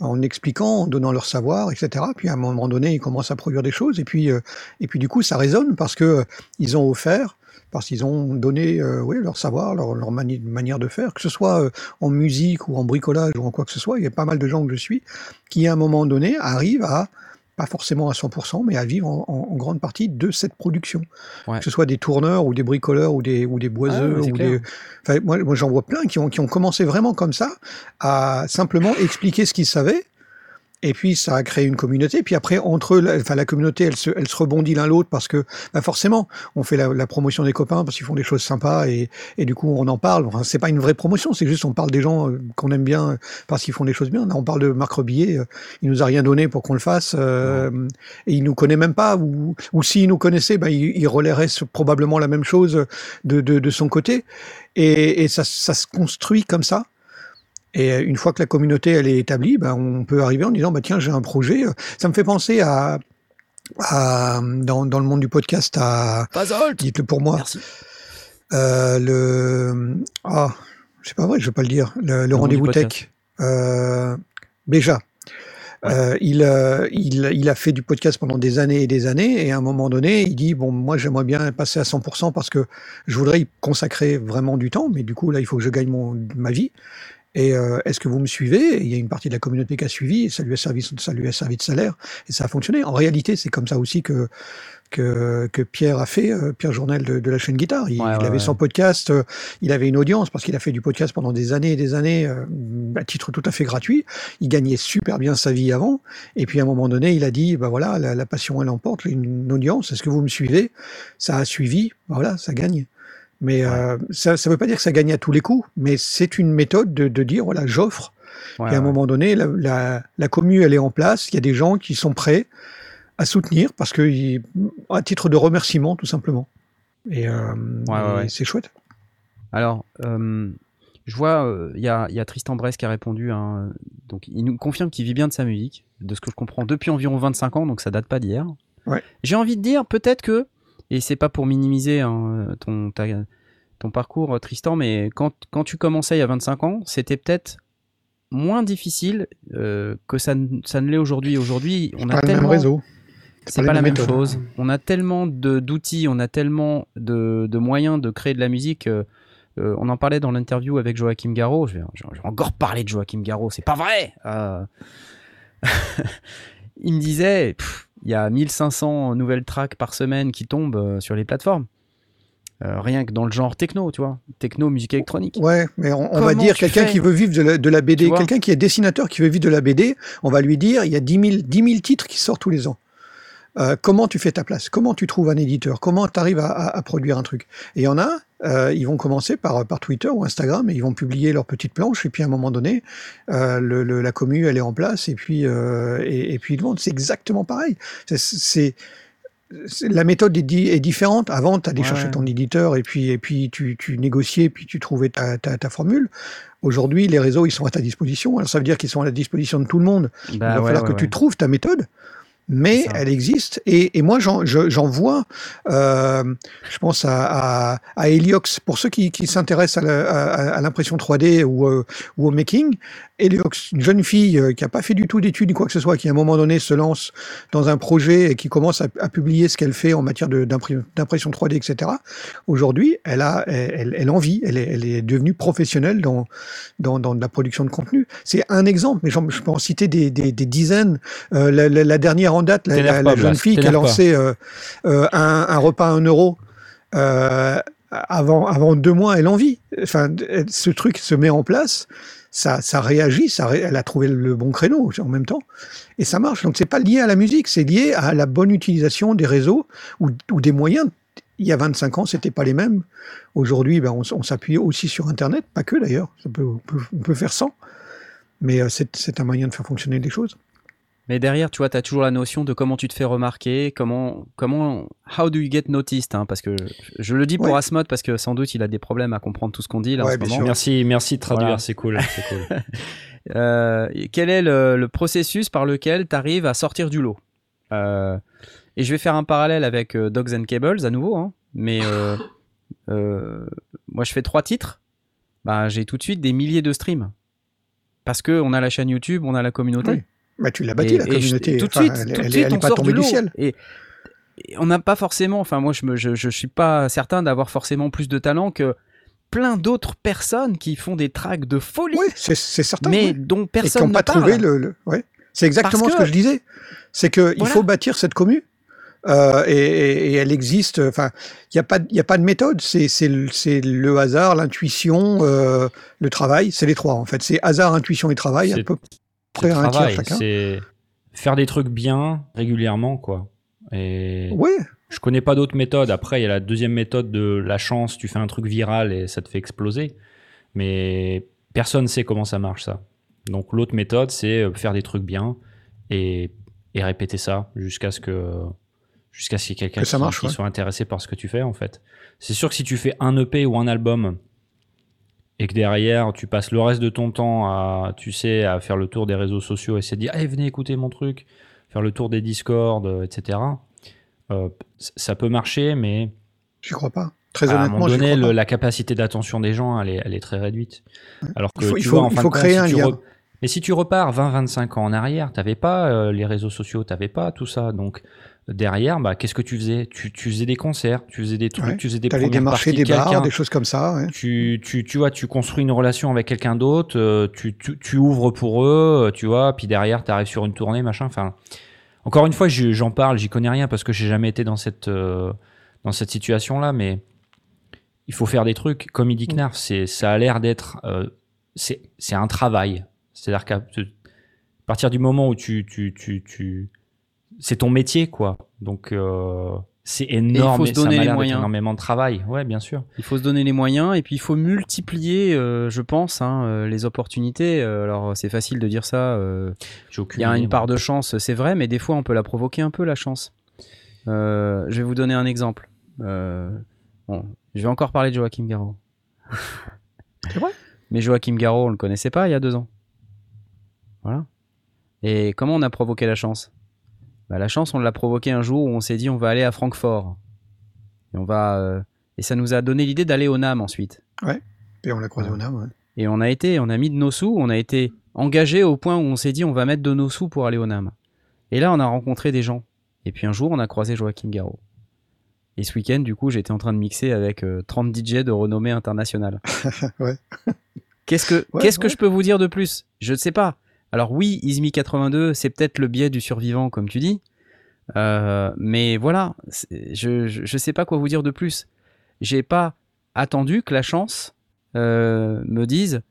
en expliquant, en donnant leur savoir, etc. Puis à un moment donné, ils commencent à produire des choses, et puis, euh, et puis du coup, ça résonne parce que euh, ils ont offert, parce qu'ils ont donné euh, oui, leur savoir, leur, leur mani- manière de faire, que ce soit euh, en musique ou en bricolage ou en quoi que ce soit. Il y a pas mal de gens que je suis qui, à un moment donné, arrivent à pas forcément à 100%, mais à vivre en, en- en grande partie de cette production. Ouais. Que ce soit des tourneurs ou des bricoleurs ou des, ou des boiseux. Ah c'est ou des... Enfin, moi, moi j'en vois plein qui ont, qui ont commencé vraiment comme ça, à simplement expliquer ce qu'ils savaient Et puis ça a créé une communauté. Puis après, entre eux, la, enfin la communauté, elle se, elle se rebondit l'un l'autre parce que bah forcément, on fait la, la promotion des copains parce qu'ils font des choses sympas et, et du coup on en parle. Enfin, c'est pas une vraie promotion, c'est juste on parle des gens euh, qu'on aime bien euh, parce qu'ils font des choses bien. Là, on parle de Marc Rebillet, euh, il nous a rien donné pour qu'on le fasse euh, et il nous connaît même pas. Ou, ou s'il nous connaissait, bah, il, il relayerait sur- probablement la même chose de, de, de son côté. Et, et ça, ça se construit comme ça. Et euh, une fois que la communauté elle est établie, ben, on peut arriver en disant bah tiens j'ai un projet. Ça me fait penser à, à dans, dans le monde du podcast à dites-le pour moi Merci. euh, le ah c'est pas vrai je vais pas le dire le, rendez-vous tech euh, Béja. Ouais. Euh, il, euh, il, il a fait du podcast pendant des années et des années, et à un moment donné, il dit bon, moi j'aimerais bien passer à 100% parce que je voudrais y consacrer vraiment du temps, mais du coup là il faut que je gagne mon, ma vie. Et euh, est-ce que vous me suivez? Et Il y a une partie de la communauté qui a suivi, et ça lui a servi, ça lui a servi de salaire, et ça a fonctionné. En réalité, c'est comme ça aussi que que, que Pierre a fait, euh, Pierre Journal de, de la chaîne Guitare. Il, Ouais, il ouais, avait ouais. son podcast, euh, il avait une audience parce qu'il a fait du podcast pendant des années et des années euh, à titre tout à fait gratuit. Il gagnait super bien sa vie avant, et puis à un moment donné, il a dit, bah voilà, la, la passion elle emporte, une audience. Est-ce que vous me suivez? Ça a suivi, bah voilà, ça gagne. Mais euh, ça ne veut pas dire que ça gagne à tous les coups, mais c'est une méthode de, de dire voilà, j'offre. Ouais, et à un ouais. moment donné, la, la, la commu, elle est en place. Il y a des gens qui sont prêts à soutenir parce que, ils- à titre de remerciement, tout simplement. Et, euh, Ouais, ouais, et ouais. c'est chouette. Alors, euh, je vois, il y, a, il y a Tristan Brest qui a répondu. hein, donc, il nous confirme qu'il vit bien de sa musique, de ce que je comprends, depuis environ 25 ans, donc ça date pas d'hier. Ouais. J'ai envie de dire, peut-être que, et c'est pas pour minimiser hein, ton, ta- ton parcours, euh, Tristan, mais quand, quand tu commençais il y a 25 ans, c'était peut-être moins difficile euh, que ça, ne- ça ne l'est aujourd'hui. Aujourd'hui, on a Pas le même tellement réseau. c'est pas la même chose. On a tellement d'outils, on a tellement de, de moyens de créer de la musique. euh, euh, on en parlait dans l'interview avec Joachim Garraud. Je vais, je vais encore parler de Joachim Garraud. C'est pas vrai. Euh, Il me disait, pff, il y a 1500 nouvelles tracks par semaine qui tombent euh, sur les plateformes. Euh, rien que dans le genre techno, tu vois, techno, musique électronique. Ouais, mais on, on va dire quelqu'un qui veut vivre de la, de la Tu BD, quelqu'un qui est dessinateur, qui veut vivre de la BD, on va lui dire il y a 10 000, 10 000 titres qui sortent tous les ans. Euh, comment tu fais ta place? Comment tu trouves un éditeur? Comment tu arrives à, à- à produire un truc? Et il y en a, euh, ils vont commencer par, par Twitter ou Instagram et ils vont publier leur petite planche et puis à un moment donné, euh, le, le- la commu elle est en place et puis euh, et, et puis ils vendent. C'est exactement pareil. C'est- la méthode est, di- est différente. Avant, tu allais Ouais, chercher ton éditeur et puis, et puis tu, tu négociais, puis tu trouvais ta, ta, ta formule. Aujourd'hui, les réseaux, ils sont à ta disposition. Alors, ça veut dire qu'ils sont à la disposition de tout le monde. Bah Il va ouais, falloir ouais, que tu trouves ta méthode, mais elle existe. Et, et moi, j'en je- j'en vois, euh, je pense à, à, à Heliox, pour ceux qui, qui s'intéressent à l'impression 3D ou, euh, ou au making. Heliox, une jeune fille euh, qui n'a pas fait du tout d'études ni quoi que ce soit, qui à un moment donné se lance dans un projet et qui commence à, à publier ce qu'elle fait en matière d'impression 3D, etc. Aujourd'hui, elle a, elle, elle en vit, elle est, elle est devenue professionnelle dans, dans, la production de contenu. C'est un exemple, mais je peux en citer des, des, des dizaines. Euh, la, la- la dernière en date, la, pas, jeune fille qui a lancé euh, euh, un, un repas à un euro. Euh, avant, avant deux mois, elle en vit. Enfin, ce truc se met en place, ça, ça réagit, ça elle a trouvé le bon créneau en même temps, et ça marche. Donc c'est pas lié à la musique, c'est lié à la bonne utilisation des réseaux ou, des moyens. Il y a 25 ans, c'était pas les mêmes. Aujourd'hui, ben, on, s'appuie aussi sur Internet, pas que d'ailleurs. On peut, faire sans, mais euh, c'est un moyen de faire fonctionner les choses. Mais derrière, tu vois, tu as toujours la notion de comment tu te fais remarquer, comment, comment, how do you get noticed, hein, parce que je, je le dis pour Ouais. Asmod parce que sans doute il a des problèmes à comprendre tout ce qu'on dit là en ce moment. sûr. Merci, merci de traduire, Voilà. c'est cool, c'est cool. Euh, quel est le, le processus par lequel tu arrives à sortir du lot? Euh, Et je vais faire un parallèle avec euh, Dogs and Cables à nouveau, hein, mais euh, euh, moi je fais trois titres, bah, j'ai tout de suite des milliers de streams. Parce qu'on a la chaîne YouTube, on a la communauté. Oui. Bah, tu l'as bâti, Et- la et je- communauté. tout de Enfin, suite, elle, tout de elle- suite, elle est on pas sort tombée du ciel. Et, et on n'a pas forcément, enfin moi je, me, je, je suis pas certain d'avoir forcément plus de talent que plein d'autres personnes qui font des tracks de folie, Oui, c'est certain. mais oui. dont et qui personne n'ont ne pas parle. trouvé le. le- ouais. C'est exactement ce que je disais. C'est qu'il Voilà. faut bâtir cette commu. euh, et, et- et elle existe. Enfin, il n'y a pas, de- il y a pas de méthode. C'est c'est le, c'est le hasard, l'intuition, euh, le travail. C'est les trois en fait. C'est hasard, intuition et travail. C'est- à peu- près le à un tiers travail, chacun. C'est faire des trucs bien régulièrement, quoi. Et Ouais, je connais pas d'autres méthodes. Après, il y a la deuxième méthode de la chance. Tu fais un truc viral et ça te fait exploser. Mais personne sait comment ça marche, ça. Donc, l'autre méthode, c'est euh, faire des trucs bien et, et répéter ça jusqu'à ce que jusqu'à ce qu'il y ait quelqu'un Que qui, marche, qui ouais. soit intéressé par ce que tu fais, en fait. C'est sûr que si tu fais un EP ou un album et que derrière tu passes le reste de ton temps à, tu sais, à faire le tour des réseaux sociaux et essayer de dire, hey, venez écouter mon truc, faire le tour des Discord, euh, etc. euh, ça peut marcher, mais j'y crois pas. Très à un moment donné, le- la capacité d'attention des gens, elle est, elle est très réduite. Alors que Il faut- tu il faut- vois, en il fin faut de compte, créer un tu lien. re- Mais si tu repars 20-25 ans en arrière, t'avais pas euh, les réseaux sociaux, t'avais pas tout ça. Donc derrière, bah, qu'est-ce que tu faisais? Tu, tu faisais des concerts, tu faisais des trucs, Ouais. tu faisais des premières démarcher parties des de bars, des choses comme ça. ouais. Tu, tu, tu vois, tu construis une relation avec quelqu'un d'autre, euh, tu, tu, tu ouvres pour eux, euh, tu vois, puis derrière, tu arrives sur une tournée, machin. Enfin, encore une fois, je- j'en parle, j'y connais rien parce que j'ai jamais été dans cette, euh, dans cette situation-là, mais il faut faire des trucs. Comme il dit Knarf, c'est, ça a l'air d'être, euh, c'est, c'est un travail. C'est-à-dire qu'à partir du moment où tu, tu, tu, tu c'est ton métier, quoi. Donc, euh, c'est énorme. faut se donner les moyens. énormément de travail. Ouais, bien sûr. Il faut se donner les moyens et puis il faut multiplier, euh, je pense, hein, euh, les opportunités. Alors c'est facile de dire ça. euh, Il y a une part de chance, c'est vrai, mais des fois on peut la provoquer un peu la chance. Euh, je vais vous donner un exemple. Euh, bon, je vais encore parler de Joachim Garraud. C'est vrai? Mais Joachim Garraud, on le connaissait pas il y a deux ans. Voilà. Et comment on a provoqué la chance? Bah, La chance, on l'a provoqué un jour où on s'est dit on va aller à Francfort. Et on va euh, et ça nous a donné l'idée d'aller au NAM ensuite. Et on l'a croisé au NAM. ouais. Et on a été, on a mis de nos sous, on a été engagé au point où on s'est dit on va mettre de nos sous pour aller au NAM. Et là, on a rencontré des gens. Et puis un jour, on a croisé Joachim Garraud. Et ce week-end, du coup, j'étais en train de mixer avec euh, 30 DJ de renommée internationale. Ouais. Qu'est-ce que, Ouais, qu'est-ce que ouais. je peux vous dire de plus? Je ne sais pas. Alors oui, Izmi 82, c'est peut-être le biais du survivant, comme tu dis. Euh, mais voilà, je, je, je sais pas quoi vous dire de plus. J'ai pas attendu que la chance euh, me dise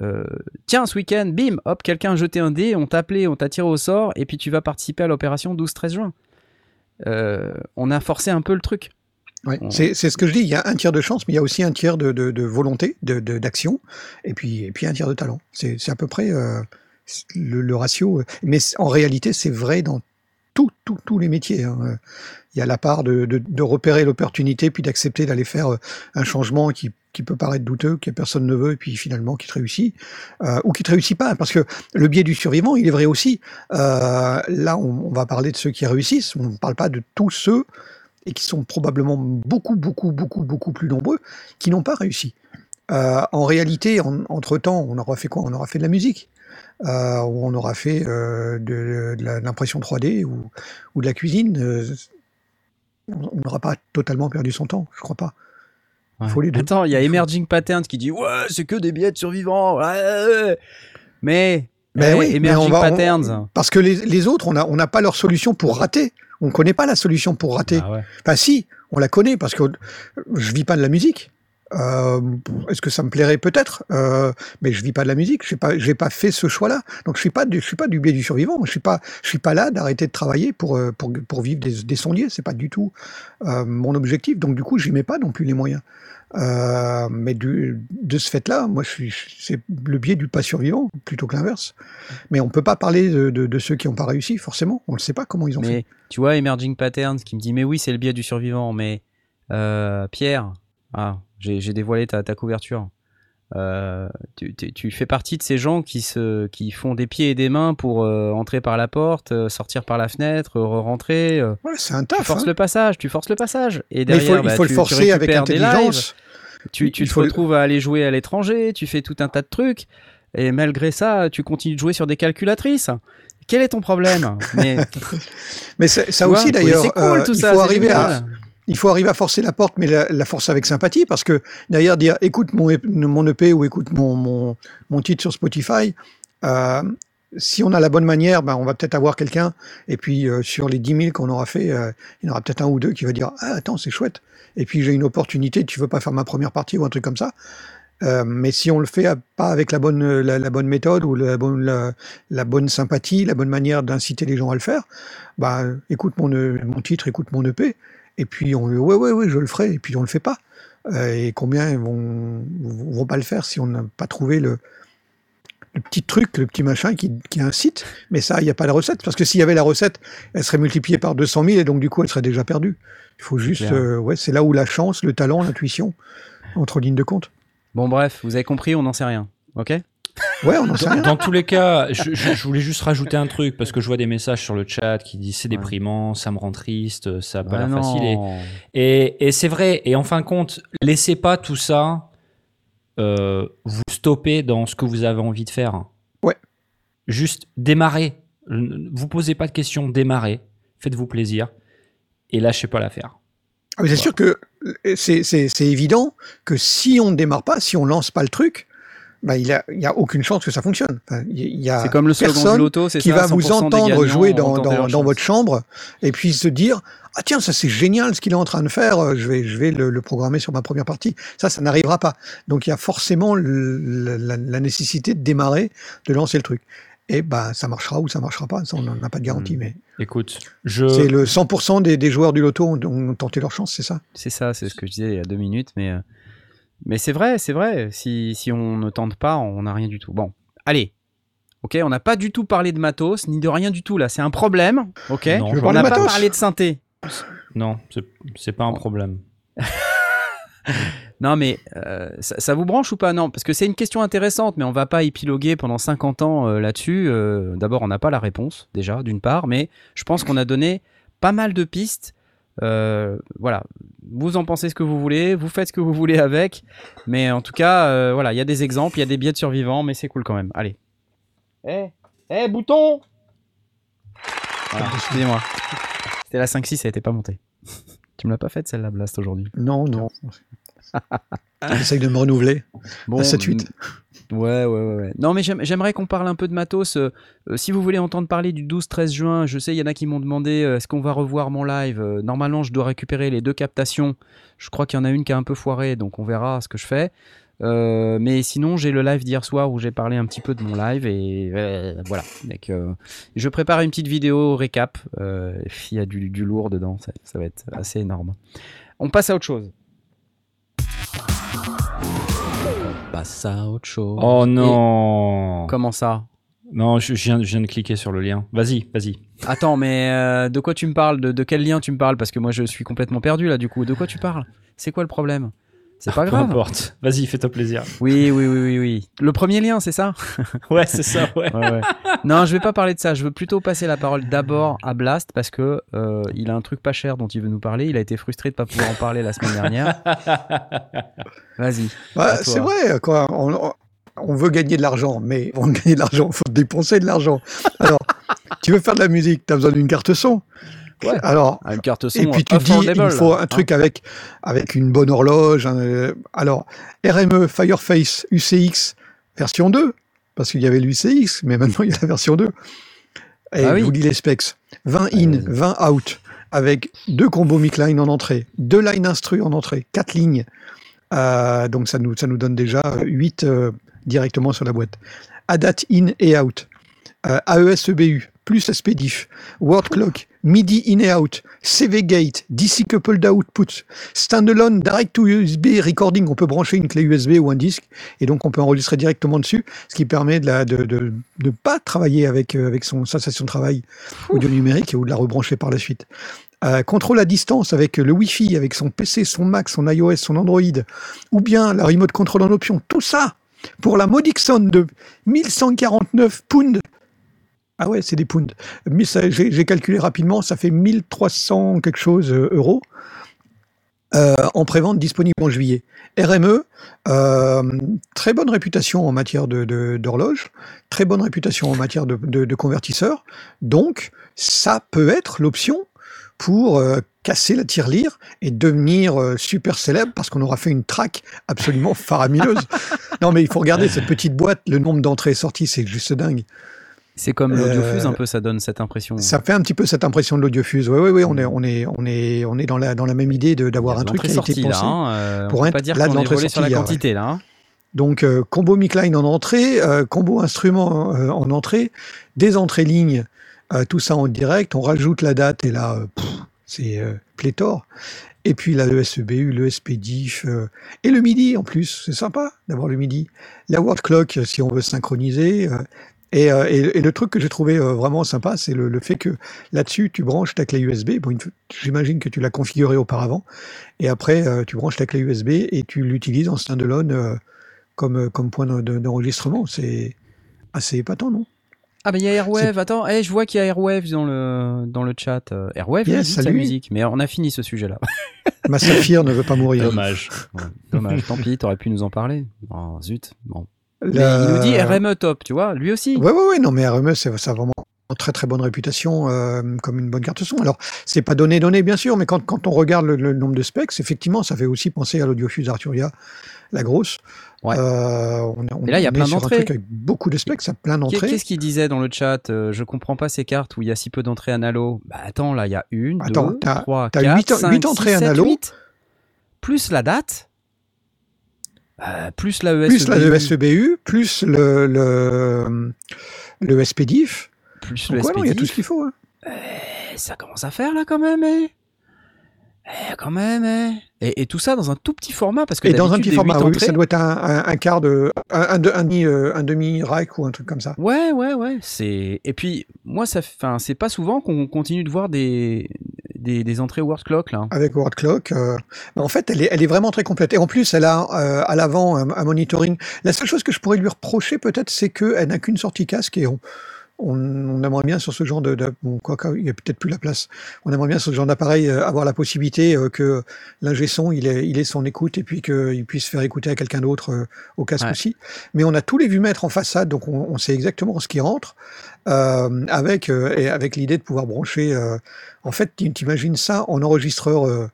euh, tiens, ce week-end, bim, hop, quelqu'un a jeté un dé, on t'a appelé, on t'a tiré au sort, et puis tu vas participer à l'opération 12-13 juin. On a forcé un peu le truc. Ouais. On- C'est ce que je dis. Il y a un tiers de chance, mais il y a aussi un tiers de, de, de volonté, de- d'action, et puis et puis un tiers de talent. C'est c'est à peu près le, ratio. euh. Mais en réalité, c'est vrai dans tout, tout- tous les métiers. hein. Euh, Il y a la part de, repérer l'opportunité, puis d'accepter d'aller faire euh, un changement qui, peut paraître douteux, que personne ne veut, et puis finalement qui te réussit, ou qui te réussit pas. Parce que le biais du survivant, il est vrai aussi. Là, on, va parler de ceux qui réussissent. On ne parle pas de tous ceux et qui sont probablement beaucoup, beaucoup, beaucoup, beaucoup plus nombreux, qui n'ont pas réussi. En réalité, en- entre-temps, on aura fait quoi? On aura fait de la musique, euh, ou on aura fait euh, de, l'impression 3D ou, ou de la cuisine. euh, on n'aura pas totalement perdu son temps, je crois pas. Il faut les deux. Attends, il y a Emerging Patterns qui dit Ouais, c'est que des billets de survivants. ouais, ouais. Mais, Mais eh, oui, mais Emerging on va- on- Patterns. Parce que les, les autres, on n'a on n'a pas leur solution pour rater. On ne connaît pas la solution pour rater. Ah ouais. Enfin, si, on la connaît parce que je vis pas de la musique. Euh, Est-ce que ça me plairait peut-être Euh, Mais je vis pas de la musique. Je n'ai pas, j'ai pas fait ce choix-là. Donc je suis pas, du, je suis pas du biais du survivant. Je suis pas, je suis pas là d'arrêter de travailler pour euh, pour, pour vivre des, des sondiers. C'est pas du tout euh, mon objectif. Donc du coup, j'y mets pas non plus les moyens. Euh, mais du, de ce fait-là, moi, je suis, c'est le biais du pas survivant plutôt que l'inverse. Mais on peut pas parler de, de, de ceux qui n'ont pas réussi, forcément. On ne sait pas comment ils ont fait. Tu vois, Emerging Patterns qui me dit Mais oui, c'est le biais du survivant. Mais euh, Pierre, ah, j'ai dévoilé ta, ta couverture. Euh, tu, tu- tu fais partie de ces gens qui, se, qui font des pieds et des mains pour euh, entrer par la porte, euh, sortir par la fenêtre, re-rentrer. euh, Ouais, c'est un tu taf. forces hein. le passage, tu forces le passage. Et Mais il derrière, faut, il bah, faut tu- le tu forcer avec lives. intelligence. Tu, tu Il te faut retrouves à aller jouer à l'étranger, tu fais tout un tas de trucs, et malgré ça, tu continues de jouer sur des calculatrices. Quel est ton problème? Mais ça tu aussi d'ailleurs, cool il faut arriver à. Il faut arriver à forcer la porte, mais la, la forcer avec sympathie, parce que derrière dire écoute mon, EP ou écoute mon, mon, titre sur Spotify, euh, si on a la bonne manière, ben on va peut-être avoir quelqu'un, et puis euh, sur les 10 000 qu'on aura fait, euh, il y en aura peut-être un ou deux qui va dire ah attends c'est chouette, et puis j'ai une opportunité, tu veux pas faire ma première partie ou un truc comme ça. Mais si on le fait à- pas avec la bonne, la, bonne méthode ou la bonne, la, bonne sympathie, la bonne manière d'inciter les gens à le faire, bah, écoute mon, mon titre, écoute mon EP, et puis on ouais, ouais, ouais, je le ferai, et puis on le fait pas. Euh, et combien vont, vont pas le faire si on n'a pas trouvé le, le petit truc, le petit machin qui, qui incite, mais ça, il n'y a pas la recette, parce que s'il y avait la recette, elle serait multipliée par 200 000, et donc du coup, elle serait déjà perdue. Il faut juste, euh, ouais, c'est là où la chance, le talent, l'intuition entre lignes de compte. Bon, bref, vous avez compris, on n'en sait rien. Ok? Ouais, on en sait Dans, rien. dans tous les cas, je, je- je voulais juste rajouter un truc parce que je vois des messages sur le chat qui disent c'est déprimant, ça me rend triste, ça a pas Ah l'air facile. Et, non. et, et c'est vrai. Et en fin de compte, laissez pas tout ça euh, vous stopper dans ce que vous avez envie de faire. Ouais. Juste démarrez. Vous posez pas de questions, démarrez. Faites-vous plaisir et lâchez pas l'affaire. Ah, c'est sûr que euh, c'est évident que si on ne démarre pas, si on lance pas le truc, bah, il n'y a, il y a aucune chance que ça fonctionne. Il y a- C'est comme le slogan personne du loto, c'est qui ça, va vous 100% des entendre jouer dans, votre chambre et puis se dire ah tiens ça c'est génial ce qu'il est en train de faire euh, je vais je vais le, le programmer sur ma première partie ça ça n'arrivera pas donc il y a forcément le- la, nécessité de démarrer de lancer le truc et bah ça marchera ou ça marchera pas ça on n'en a pas de garantie Hmm. mais Écoute, je. c'est le 100% des, des joueurs du loto ont, ont tenté leur chance c'est ça? C'est ça, c'est ce que je disais il y a deux minutes, mais, euh, mais c'est vrai, c'est vrai. Si, si on ne tente pas, on n'a rien du tout. Bon, allez. Ok, on n'a pas du tout parlé de matos, ni de rien du tout là. C'est un problème. Ok? Non, on n'a pas parlé de synthé. Non, c'est- c'est pas un problème. Non, mais euh, ça, ça vous branche ou pas? Non, parce que c'est une question intéressante, mais on va pas épiloguer pendant 50 ans euh, là-dessus. Euh, D'abord, on n'a pas la réponse, déjà, d'une part, mais je pense qu'on a donné pas mal de pistes. Euh, voilà, vous en pensez ce que vous voulez, vous faites ce que vous voulez avec, mais en tout cas, euh, voilà, il y a des exemples, il y a des biais de survivants, mais c'est cool quand même. Allez. Eh, eh, bouton Voilà, Excusez-moi. C'était la 5-6, ça n'était pas monté. Tu me l'as pas faite celle-là, Blast, aujourd'hui. non non j'essaye de me renouveler Bon, à 7-8 Ouais, ouais, ouais. Non, mais j'aime- j'aimerais qu'on parle un peu de matos. Euh, euh, si vous voulez entendre parler du 12-13 juin, je sais, il y en a qui m'ont demandé euh, est-ce qu'on va revoir mon live Normalement, je dois récupérer les deux captations. Je crois qu'il y en a une qui a un peu foiré, donc on verra ce que je fais. Mais sinon, j'ai le live d'hier soir où j'ai parlé un petit peu de mon live et voilà. Donc, je prépare une petite vidéo récap. Il y a du, lourd dedans, ça va être assez énorme. On passe à autre chose. Passe à autre chose. Oh Et- non Comment ça? Non, je, je viens, je viens de cliquer sur le lien. Vas-y, vas-y. Attends, mais euh, de quoi tu me parles? De, de quel lien tu me parles? Parce que moi je suis complètement perdu là du coup. De quoi tu parles? C'est quoi le problème? C'est pas Peu grave. importe. Vas-y, fais-toi plaisir. Oui, oui, oui, oui, oui. Le premier lien, c'est ça Ouais, c'est ça, ouais. Ouais, ouais. Non, je vais pas parler de ça. Je veux plutôt passer la parole d'abord à Blast parce que euh, il a un truc pas cher dont il veut nous parler. Il a été frustré de pas pouvoir en parler la semaine dernière. Vas-y. Toi. c'est vrai, quoi. On, on- on veut gagner de l'argent, mais pour gagner de l'argent, il faut dépenser de l'argent. Alors, tu veux faire de la musique, tu as besoin d'une carte son. Ouais. Alors, Une carte son. et puis tu te dis, il faut un hein. truc avec, avec une bonne horloge. un, euh, alors, RME Fireface UCX version 2, parce qu'il y avait l'UCX, mais maintenant il y a la version 2. Et Ah oui. je vous dis les specs 20 in, Allez. 20 out, avec deux combos mic line en entrée, deux line instru en entrée, quatre lignes. Euh, donc ça nous, ça nous donne déjà 8 directement sur la boîte. ADAT in et out. Euh, AES EBU, plus SPDIF, Word Clock, MIDI in et out, CV Gate, DC Coupled Output, Standalone Direct to USB Recording. On peut brancher une clé USB ou un disque et donc on peut enregistrer directement dessus, ce qui permet de ne de, de, de pas travailler avec, euh, avec son, sa station de travail audio numérique ou de la rebrancher par la suite. Euh, contrôle à distance avec le Wi-Fi, avec son PC, son Mac, son iOS, son Android, ou bien la remote control en option, tout ça pour la modique somme de 1149 pounds. Ah ouais, c'est des pounds. Mais J'ai calculé rapidement, ça fait 1300 quelque chose euh, euros. euh, en prévente disponible en juillet. RME, euh, très bonne réputation en matière de- de- d'horloge, très bonne réputation en matière de, de, convertisseur. Donc, ça peut être l'option pour euh, casser la tirelire et devenir euh, super célèbre parce qu'on aura fait une track absolument faramineuse. non, mais il faut regarder cette petite boîte, le nombre d'entrées et sorties, c'est juste dingue. C'est comme l'audiofuse Euh, un peu, ça donne cette impression. Ça fait un petit peu cette impression de l'audiofuse. Oui, oui, oui, on est, on est, on est, on est dans la, dans la même idée de- d'avoir un truc qui a été sortie là. pensé. hein, euh, pour on peut être pas dire là de qu'on est sur la hier, ouais. quantité là. hein. Donc euh, combo mic line en entrée, euh, combo instrument en entrée, des entrées lignes, tout ça en direct. On rajoute la date et là, c'est pléthore. Et puis là, le SEBU, le SPDIF euh, et le MIDI en plus. C'est sympa d'avoir le MIDI. La word clock si on veut synchroniser. euh, et, euh, et- et le truc que j'ai trouvé euh, vraiment sympa, c'est le, le fait que là-dessus, tu branches ta clé USB. Bon, j'imagine que tu l'as configuré auparavant. Et après, euh, tu branches ta clé USB et tu l'utilises en standalone comme, comme point de- de- d'enregistrement. C'est assez épatant, non? Ah bah il y a Airwave, attends, eh, je vois qu'il y a Airwave dans le, dans le chat. Airwave, il Yes, dit sa salut. musique, mais on a fini ce sujet-là. Ma saphir ne veut pas mourir. Dommage. Ouais, Dommage, tant pis, t'aurais pu nous en parler. Oh, zut. Bon. Mais il nous dit RME top, tu vois, lui aussi. Ouais, ouais, ouais, non, mais RME, ça a vraiment une très très bonne réputation euh, comme une bonne carte son. Alors, c'est pas donné donné, bien sûr, mais quand, quand on regarde le, le nombre de specs, effectivement, ça fait aussi penser à l'Audiofuse Arturia, la grosse. Ouais. Euh, on, on- Et là, il y a plein d'entrées. avec beaucoup de specs, ça a plein d'entrées. Qu'est-ce qu'il disait dans le chat Euh, Je comprends pas ces cartes où il y a si peu d'entrées analo. Bah attends, là il y a une, Attends, deux, trois, quatre, huit en- cinq, huit six, entrées sept, analo. huit. Plus la date. Euh, plus la ESEBU. Plus la E SEBU, plus le, le, le SPDIF. Plus Donc, non, il y a tout ce qu'il faut. hein. Eh, ça commence à faire là quand même, eh. Eh, quand même. Et, et tout ça dans un tout petit format parce que Et dans un petit format, oui, ça doit être un, un, un quart de. Un, un, de- un demi, euh, un demi rack ou un truc comme ça. Ouais, ouais, ouais. Et puis moi, ça, c'est pas souvent qu'on continue de voir des des, des entrées word clock là. avec Word Clock. euh, en fait, elle est, elle est vraiment très complète. Et en plus, elle a euh, à l'avant un, un monitoring. La seule chose que je pourrais lui reprocher, peut-être, c'est qu'elle n'a qu'une sortie casque et on, on, on aimerait bien sur ce genre de. de bon, quoi qu'il n'y a peut-être plus la place. On aimerait bien sur ce genre d'appareil euh, avoir la possibilité euh, que l'ingé son, il ait, il ait son écoute et puis qu'il puisse faire écouter à quelqu'un d'autre euh, au casque Ouais. aussi. Mais on a tous les vumètres en façade, donc on, on sait exactement ce qui rentre. Euh, avec euh, et avec l'idée de pouvoir brancher. euh, en fait, tu t'imagines ça en enregistreur, euh,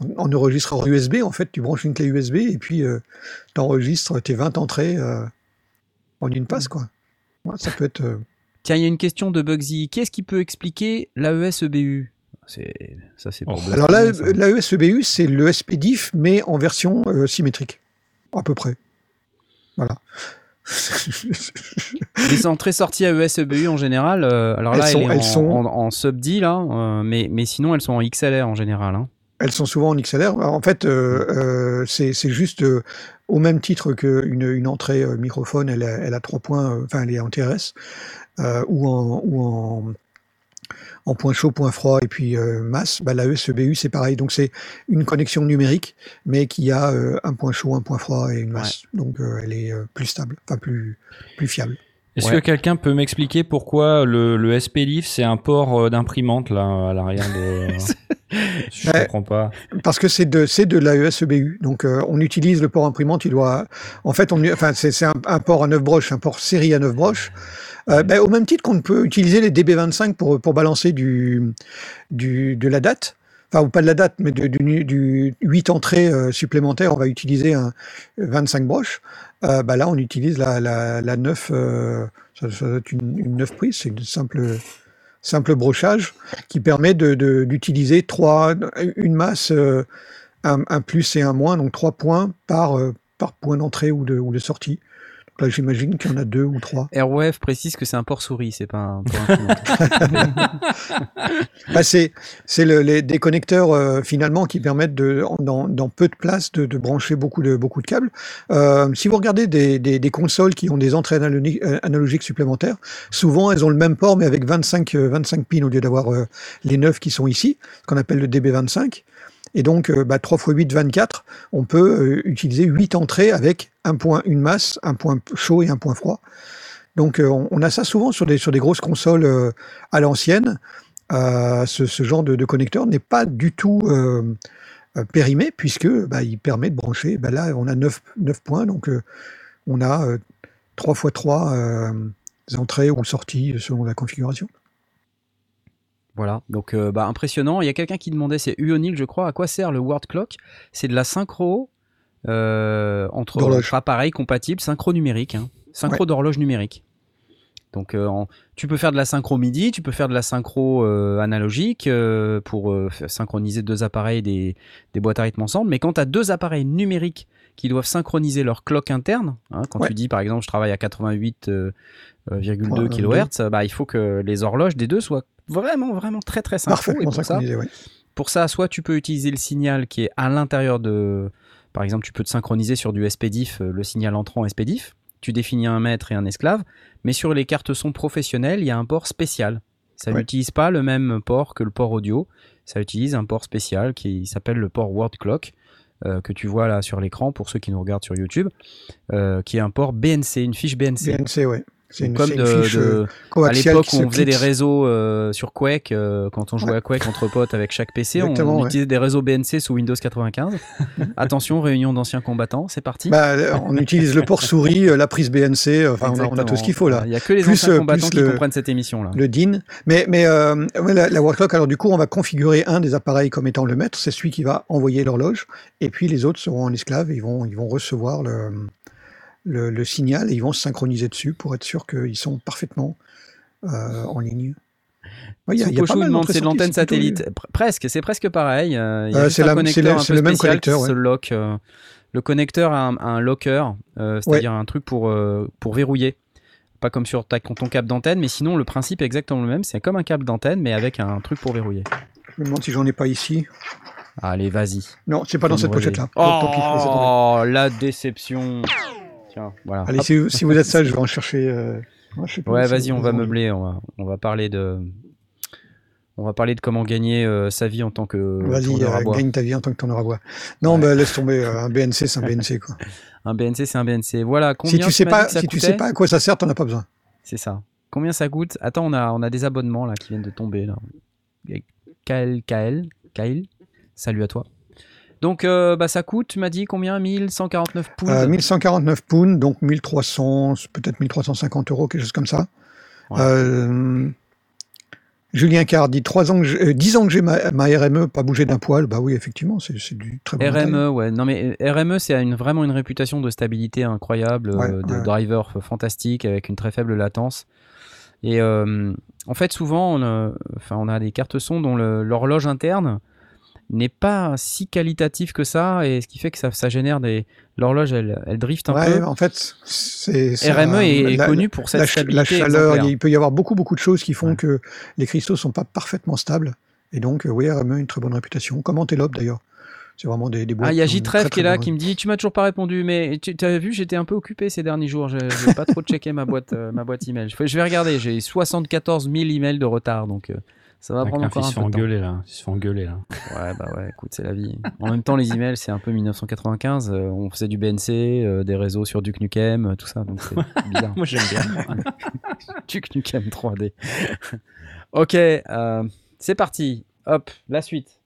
en en enregistreur USB. En fait, tu branches une clé USB et puis tu enregistres tes 20 entrées euh, en une passe, quoi. Ouais, ça peut être. euh, Tiens, il y a une question de Bugsy. Qu'est-ce qui peut expliquer l'AESEBU C'est ça, c'est Oh. Alors là, Friday, ça. la ESEBU, c'est le SPDIF, mais en version euh, symétrique, à peu près. Voilà. Les entrées sorties à ESEBU en général. euh, alors là, Elles sont- elle est elles en, sont- en, en sub D là, euh, mais mais sinon elles sont en XLR en général. hein. Elles sont souvent en XLR. En fait, euh, c'est juste au même titre qu'une une entrée microphone, elle a, elle a trois points, enfin, elle est en TRS, ou en, ou en, en point chaud, point froid, et puis euh, masse. Bah, la ESEBU, c'est pareil. Donc, c'est une connexion numérique, mais qui a euh, un point chaud, un point froid et une masse. Donc, euh, elle est euh, plus stable, enfin, plus, plus fiable. Est-ce Ouais. que quelqu'un peut m'expliquer pourquoi le, le SPLIF c'est un port d'imprimante là à l'arrière de. Je Ouais. comprends pas. Parce que c'est de, c'est de l'AESEBU. Donc, euh, on utilise le port imprimante. Il doit, en fait, on, enfin, c'est, c'est un, un port à 9 broches, un port série à 9 broches. Euh, ben, au même titre qu'on peut utiliser les DB25 pour, balancer de la date. Enfin, ou pas de la date, mais de- du, du 8 entrées euh, supplémentaires, on va utiliser un 25 broches. Euh, bah là, on utilise la, la, la 9, euh, ça, doit être une, une 9 prise, c'est une simple, brochage qui permet d'utiliser trois, une masse, un, plus et un moins, donc trois points par, point d'entrée ou de, ou de sortie. Là, j'imagine qu'il y en a deux ou trois. Airwave précise que c'est un port souris, c'est pas un port. Bah, c'est le- les, des connecteurs euh, finalement qui permettent de, dans, dans peu de place de, de brancher beaucoup de, beaucoup de câbles. Euh, si vous regardez des, des, des consoles qui ont des entrées analogiques, euh, analogiques supplémentaires, souvent elles ont le même port mais avec 25, euh, 25 pins au lieu d'avoir euh, les 9 qui sont ici, ce qu'on appelle le DB25. Et donc, euh, bah, 3 x 8, 24, on peut euh, utiliser 8 entrées avec un point, une masse, un point chaud et un point froid. Donc, euh, on, a ça souvent sur des, grosses consoles euh, à l'ancienne. Ce, genre de, connecteur n'est pas du tout périmé puisque bah, il permet de brancher. Bah, là, on a 9, 9 points, donc on a euh, 3 x 3 entrées ou sorties selon la configuration. Voilà, donc euh, bah, impressionnant. Il y a quelqu'un qui demandait, c'est Uonil, je crois, à quoi sert le word clock? C'est de la synchro euh, entre, appareils compatibles, synchro numérique, hein. synchro d'horloge numérique. Donc euh, en- tu peux faire de la synchro MIDI, tu peux faire de la synchro euh, analogique euh, pour euh, synchroniser deux appareils des, des boîtes à rythme ensemble. Mais quand tu as deux appareils numériques qui doivent synchroniser leur clock interne, hein, quand Ouais. tu dis par exemple je travaille à 88,2 Ouais, kHz, bah, il faut que les horloges des deux soient vraiment vraiment très très. Et Parfaitement pour ça, ouais. pour ça, soit tu peux utiliser le signal qui est à l'intérieur de. Par exemple, tu peux te synchroniser sur du SPDIF, euh, le signal entrant SPDIF. Tu définis un maître et un esclave. Mais sur les cartes son professionnelles, il y a un port spécial. Ça Ouais. n'utilise pas le même port que le port audio. Ça utilise un port spécial qui s'appelle le port Word Clock, euh, que tu vois là sur l'écran pour ceux qui nous regardent sur YouTube, euh, qui est un port BNC, une fiche BNC. BNC, ouais. C'est une, Comme une de- fiche de- euh, à coaxiale l'époque où on faisait des réseaux euh, sur Quake, euh, quand on jouait Ouais. à Quake entre potes avec chaque PC, on, ouais. utilisait des réseaux BNC sous Windows 95. Attention, réunion d'anciens combattants, c'est parti. Bah, on utilise le port souris, la prise BNC, enfin, on a, on a tout ce qu'il faut là. Il n'y a que les Plus, anciens combattants qui le- comprennent cette émission là. le DIN. Mais, mais euh, la, la alors du coup, on va configurer un des appareils comme étant le maître, c'est celui qui va envoyer l'horloge, et puis les autres seront en esclave, et ils vont, ils vont recevoir le, le, le signal, et ils vont se synchroniser dessus pour être sûr qu'ils sont parfaitement euh, en ligne. Ouais, il y a- y a demande c'est de l'antenne plutôt- satellite. Pr- presque, c'est presque pareil. euh, Il y a juste c'est le- même spécial connecteur, se ouais. lock. euh, le connecteur a un, locker, c'est-à-dire un truc pour, pour verrouiller. Pas comme sur ta, ton câble d'antenne, mais sinon le principe est exactement le même. C'est comme un câble d'antenne, mais avec un truc pour verrouiller. Je me demande si j'en ai pas ici. Allez, vas-y. Non, c'est pas dans cette pochette-là. Oh, la déception. Tiens, voilà. Allez, si, si vous êtes sage, je vais en chercher. euh, moi, je Ouais, vas-y, on va meubler. On va, on va parler de. On va parler de comment gagner euh, sa vie en tant que Vas-y, euh, bois. gagne ta vie en tant que tourneur à bois. Non, Ouais. bah, laisse tomber. Un BNC, c'est un BNC. Quoi. Un BNC, c'est un BNC. Voilà. Combien si tu sais pas, si tu sais pas à quoi ça sert, t'en as pas besoin. C'est ça. Combien ça coûte? Attends, on a, on a des abonnements là qui viennent de tomber là. KL, KL, Kyle, salut à toi. Donc euh, bah, ça coûte, tu m'as dit combien? 1149 pounds? Euh, 1149 pounds, donc 1300, peut-être 1350 euros, quelque chose comme ça. Ouais. Euh, Julien Carr dit 3 ans que j'ai- euh, 10 ans que j'ai ma, ma RME, pas bougé d'un poil. Bah oui, effectivement, c'est c'est du très bon. RME, ouais. Non, mais RME, c'est une, vraiment une réputation de stabilité incroyable, Ouais, euh, de ouais. driver fantastique avec une très faible latence. Et euh, en fait, souvent, on, enfin, on a des cartes son dont le- l'horloge interne n'est pas si qualitative que ça, et ce qui fait que ça, ça génère des. L'horloge, elle, elle drift un Ouais, peu. en fait, c'est RME est, la- connu pour cette la, stabilité. la chaleur, exemplaire. il peut y avoir beaucoup beaucoup de choses qui font Ouais. que les cristaux sont pas parfaitement stables. Et donc, euh, oui, RME a une très bonne réputation. Comme Antelope d'ailleurs? C'est vraiment des, des Ah, il y a qui ont une J13 très, qui est là qui me dit Tu m'as toujours pas répondu, mais tu as vu, j'étais un peu occupé ces derniers jours. Je n'ai pas trop checké ma boîte, euh, ma boîte email. Je vais regarder, j'ai 74 000 emails de retard, donc euh, ça va prendre un encore il un se fait peu de temps. engueuler là. Il se fait engueuler là. Ouais, bah ouais, écoute, c'est la vie. En même temps, les emails, c'est un peu 1995. euh, on faisait du BNC, euh, des réseaux sur Duke Nukem, euh, tout ça, donc c'est bizarre. Moi j'aime bien. Duke Nukem 3D. ok, c'est parti. Hop, la suite.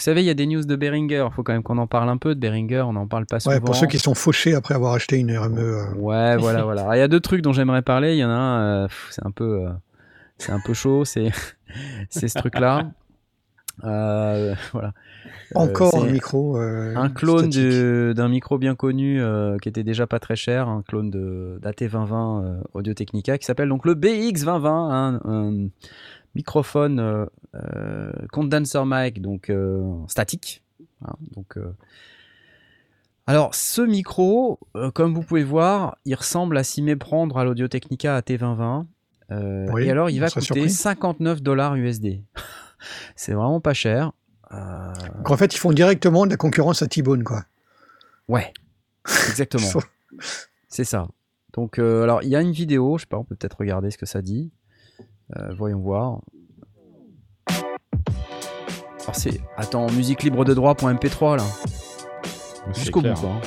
Vous savez, il y a des news de Behringer. Il faut quand même qu'on en parle un peu de Behringer. On n'en parle pas souvent. Ouais, pour ceux qui sont fauchés après avoir acheté une RME. euh, Ouais, voilà, voilà. Il y a deux trucs dont j'aimerais parler. Il y en a un, euh, c'est un peu, euh, c'est un peu chaud. C'est, c'est ce truc-là. Euh, voilà. Encore un micro. euh, un clone d'un micro bien connu qui était déjà pas très cher, un clone de d'AT2020 euh, Audio Technica qui s'appelle donc le BX2020, un, un microphone euh, euh, condenser mic donc euh, statique. hein, donc alors ce micro, comme vous pouvez voir, il ressemble à s'y méprendre à l'Audio Technica AT2020. euh, Oui, et alors il va coûter surpris. 59 dollars USD. C'est vraiment pas cher. Euh, Donc en fait, ils font directement de la concurrence à T-Bone, quoi. Ouais, exactement. C'est ça. Donc, euh, alors, il y a une vidéo, je sais pas, on peut peut-être regarder ce que ça dit. Euh, voyons voir. Alors, c'est. Attends, musique libre de droit pour MP3 là. Jusqu'au bout, quoi. hein.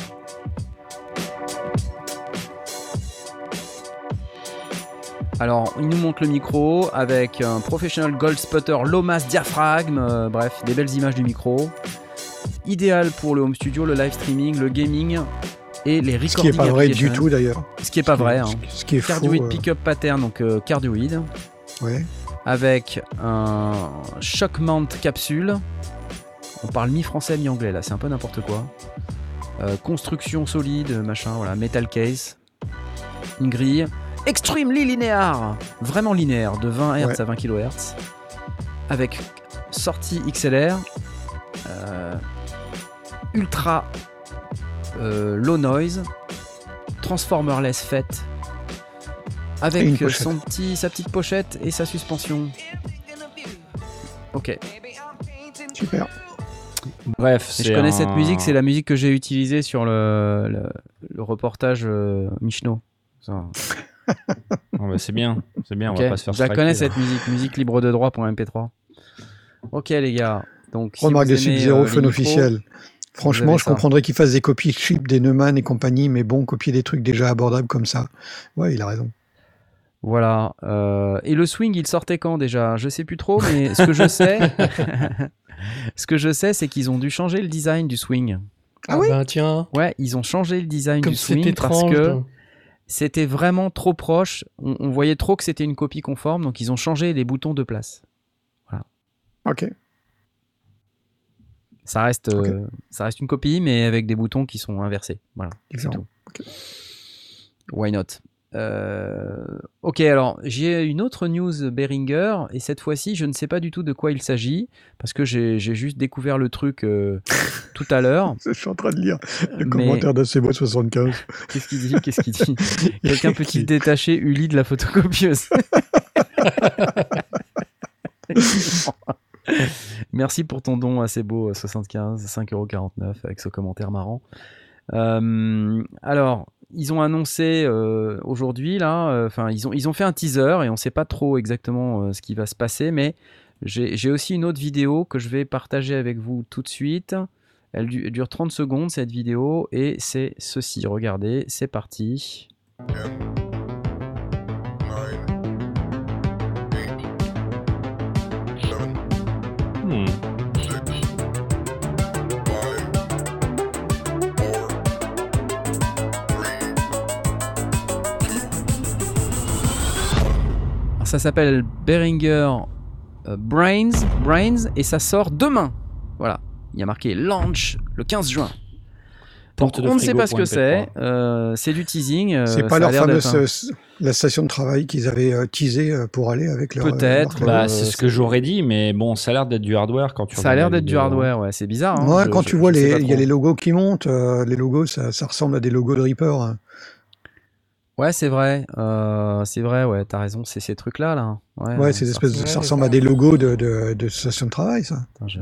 Alors, il nous montre le micro avec un Professional Gold Spotter low mass diaphragme, euh, bref, des belles images du micro. Idéal pour le home studio, le live streaming, le gaming et les recording Ce qui est pas vrai du tout, d'ailleurs. Ce qui est pas vrai. Hein. Ce qui est faux. Cardioid euh, pickup pattern, donc euh, cardioid, ouais. avec un shock mount capsule. On parle mi-français, mi-anglais là, c'est un peu n'importe quoi. Euh, construction solide, machin, voilà, metal case, une grille, extremely linéaire, vraiment linéaire, de 20 Hz Ouais. à 20 kHz, avec sortie XLR, euh, ultra euh, low noise, transformerless fait, Et une avec son petit, sa petite pochette et sa suspension. Ok. Super. Bref, je connais un- cette musique, c'est la musique que j'ai utilisée sur le, le, le reportage euh, Michno. Ça, Ah bah, c'est bien, c'est bien, on va pas se faire Je la connais là. cette musique, musique libre de droit pour MP3. Ok les gars, donc si Remarque de Sub-Zero, euh, fun officiel. Franchement, je ça. comprendrais qu'il fasse des copies cheap des Neumann et compagnie, mais bon, copier des trucs déjà abordables comme ça. Ouais, il a raison. Voilà. euh, et le swing, il sortait quand déjà? Je sais plus trop, mais ce que je sais, ce que je sais, c'est qu'ils ont dû changer le design du swing. Ah, oui? Ben tiens, Ouais, ils ont changé le design comme du swing parce que donc. c'était vraiment trop proche. On, on voyait trop que c'était une copie conforme, donc ils ont changé les boutons de place. Ok. Ça reste, euh, ça reste une copie, mais avec des boutons qui sont inversés. Voilà. Ok. Why not? Ok, alors j'ai une autre news Behringer, et cette fois-ci, je ne sais pas du tout de quoi il s'agit, parce que j'ai juste découvert le truc euh, tout à l'heure. Je suis en train de lire le Mais- commentaire de Sebo 75. Qu'est-ce qu'il dit Qu'est-ce qu'il dit? Quelqu'un peut-il détacher Uli de la photocopieuse? Merci pour ton don assez beau, euh, 75, 5,49€ avec ce commentaire marrant. Euh, alors, ils ont annoncé euh, aujourd'hui, là, euh, enfin, ils, ont, ils ont fait un teaser et on ne sait pas trop exactement euh, ce qui va se passer, mais j'ai aussi une autre vidéo que je vais partager avec vous tout de suite. Elle du- dure 30 secondes cette vidéo et c'est ceci. Regardez, c'est parti. Ça s'appelle Behringer euh, Brains, Brains et ça sort demain. Voilà, il y a marqué launch le 15 juin. Porte Donc, de on ne sait pas ce que frigo.mp3. c'est. euh, c'est du teasing. euh, C'est pas leur fameuse la station de travail qu'ils avaient euh, teasé pour aller avec leur. Peut-être, Bah, Euh, c'est ce que j'aurais dit, mais bon, ça a l'air d'être du hardware quand tu un- Ça a l'air la d'être du hardware, ouais. C'est bizarre. hein. Ouais, Je- quand je- tu vois les, il y a les logos qui montent, euh, les logos, ça, ça ressemble à des logos de Reaper. hein. Ouais, c'est vrai. euh, c'est vrai, ouais. T'as raison. C'est ces trucs-là, là. Ouais, Ouais, ça espèces de, ça ressemble à des logos de, de, de station de travail, ça. Attends, je-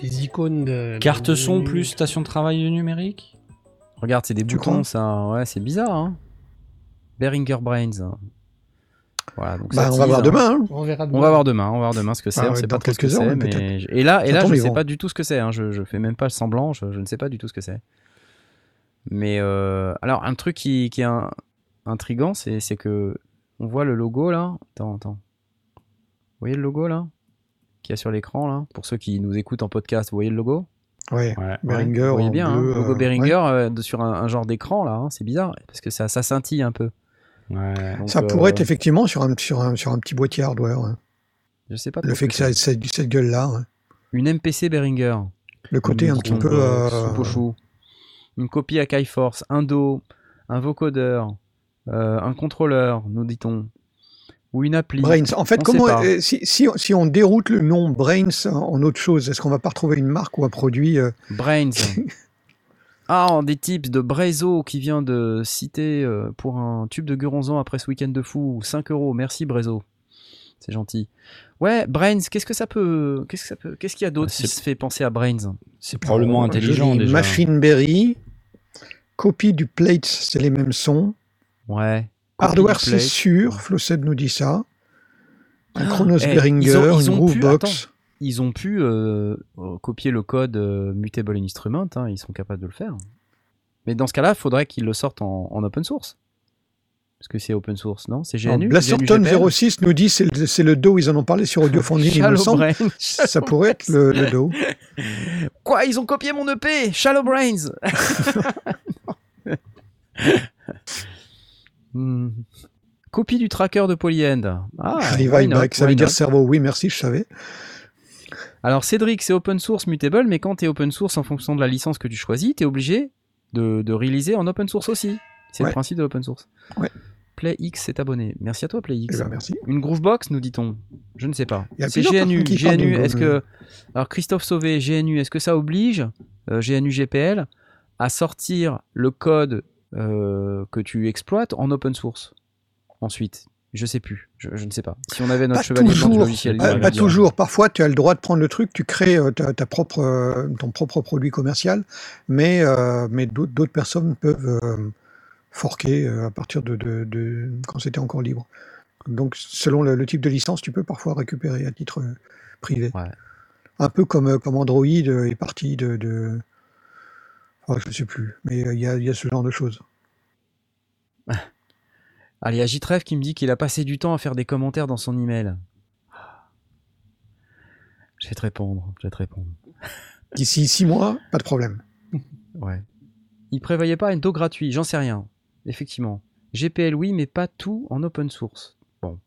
Des icônes de. Carte son plus station de travail numérique? Regarde, c'est des Tu boutons, ça. Ouais, c'est bizarre, hein. Behringer Brains. Voilà, donc Bah, ça on va voir hein. demain. hein. On verra On va voir demain, on va voir demain ce que c'est. Ah on ouais, sait pas trop ce que c'est, mais et là, et là, je ne sais pas du tout ce que c'est. hein. Je, je fais même pas semblant. Je, je ne sais pas du tout ce que c'est. Mais euh, alors, un truc qui, qui est un- intriguant, c'est c'est que on voit le logo là. Attends, attends. Vous voyez le logo là, qui est sur l'écran là? Pour ceux qui nous écoutent en podcast, vous voyez le logo? Ouais. Ouais. Behringer. Vous voyez en bien, hein, bleu, logo euh, Behringer euh, sur un, un genre d'écran là. hein. C'est bizarre parce que ça, ça scintille un peu. Ouais. Donc, Ça euh, pourrait être effectivement sur un, sur un, sur un petit boîtier hardware. hein. Je sais pas. Le fait que ça ait cette, cette gueule-là. hein. Une MPC Behringer. Le côté un petit peu. euh, soupe au chou. Une copie à Force, un dos, un vocodeur, euh, un contrôleur, nous dit-on, ou une appli. Brains. En fait, On comment, euh, si, si, si on déroute le nom Brains en autre chose, est-ce qu'on va pas retrouver une marque ou un produit euh, Brains. ah, des tips de Brezo qui vient de citer euh, pour un tube de Guronzan après ce week-end de fou. 5 euros. Merci Brezo. C'est gentil. Ouais, Brains, qu'est-ce que ça peut. Qu'est-ce que ça peut. Qu'est-ce qu'il y a d'autre Bah, qui c'est- se fait penser à Brains? C'est probablement je intelligent déjà. Machine Berry, copie du Plates, c'est les mêmes sons. Ouais. Hardware, c'est sûr. Flossed nous dit ça. Un Chronos eh, Behringer, une Groovebox. ils ont pu euh, euh, copier le code euh, Mutable Instrument, hein, ils sont capables de le faire. Mais dans ce cas-là, il faudrait qu'ils le sortent en, en open source. Parce que c'est open source, non? C'est GNU Blasterton GNU 06 nous dit c'est le, c'est le dos, ils en ont parlé sur Audiophonique, il me Shallow semble. Ça pourrait être le, le dos. Quoi Ils ont copié mon EP Shallow Brains Hmm. Copie du tracker de Polyend. Ah, Revive back, ça why veut dire cerveau. Oui, merci, je savais. Alors Cédric, c'est open source mutable, mais quand tu es open source en fonction de la licence que tu choisis, tu es obligé de, de réaliser en open source aussi. C'est le principe de l'open source. Ouais. PlayX s'est abonné. Merci à toi, PlayX. Eh ben, merci. Une Groovebox, nous dit-on Je ne sais pas. C'est GNU. GNU, est-ce que. Alors, Christophe Sauvé, GNU, est-ce que ça oblige euh, GNU GPL à sortir le code euh, que tu exploites en open source Ensuite, je sais plus. Je, je ne sais pas. Si on avait notre Pas chevalier blanc du toujours. logiciel Pas, libre, pas toujours. Parfois, tu as le droit de prendre le truc, tu crées euh, ta, ta propre, euh, ton propre produit commercial, mais, mais d'autres personnes peuvent forquer à partir de, de- de- quand c'était encore libre. Donc, selon le, le type de licence, tu peux parfois récupérer à titre privé. Ouais. Un peu comme, comme Android est parti de. de... oh, je ne sais plus, mais euh, il y, a, il y a ce genre de choses. Allez, il y a Jitrev qui me dit qu'il a passé du temps à faire des commentaires dans son email. Je vais te répondre. Je vais te répondre. D'ici six mois, pas de problème. Ouais. Il prévoyait pas un dos gratuit, j'en sais rien. Effectivement. GPL oui, mais pas tout en open source. Bon.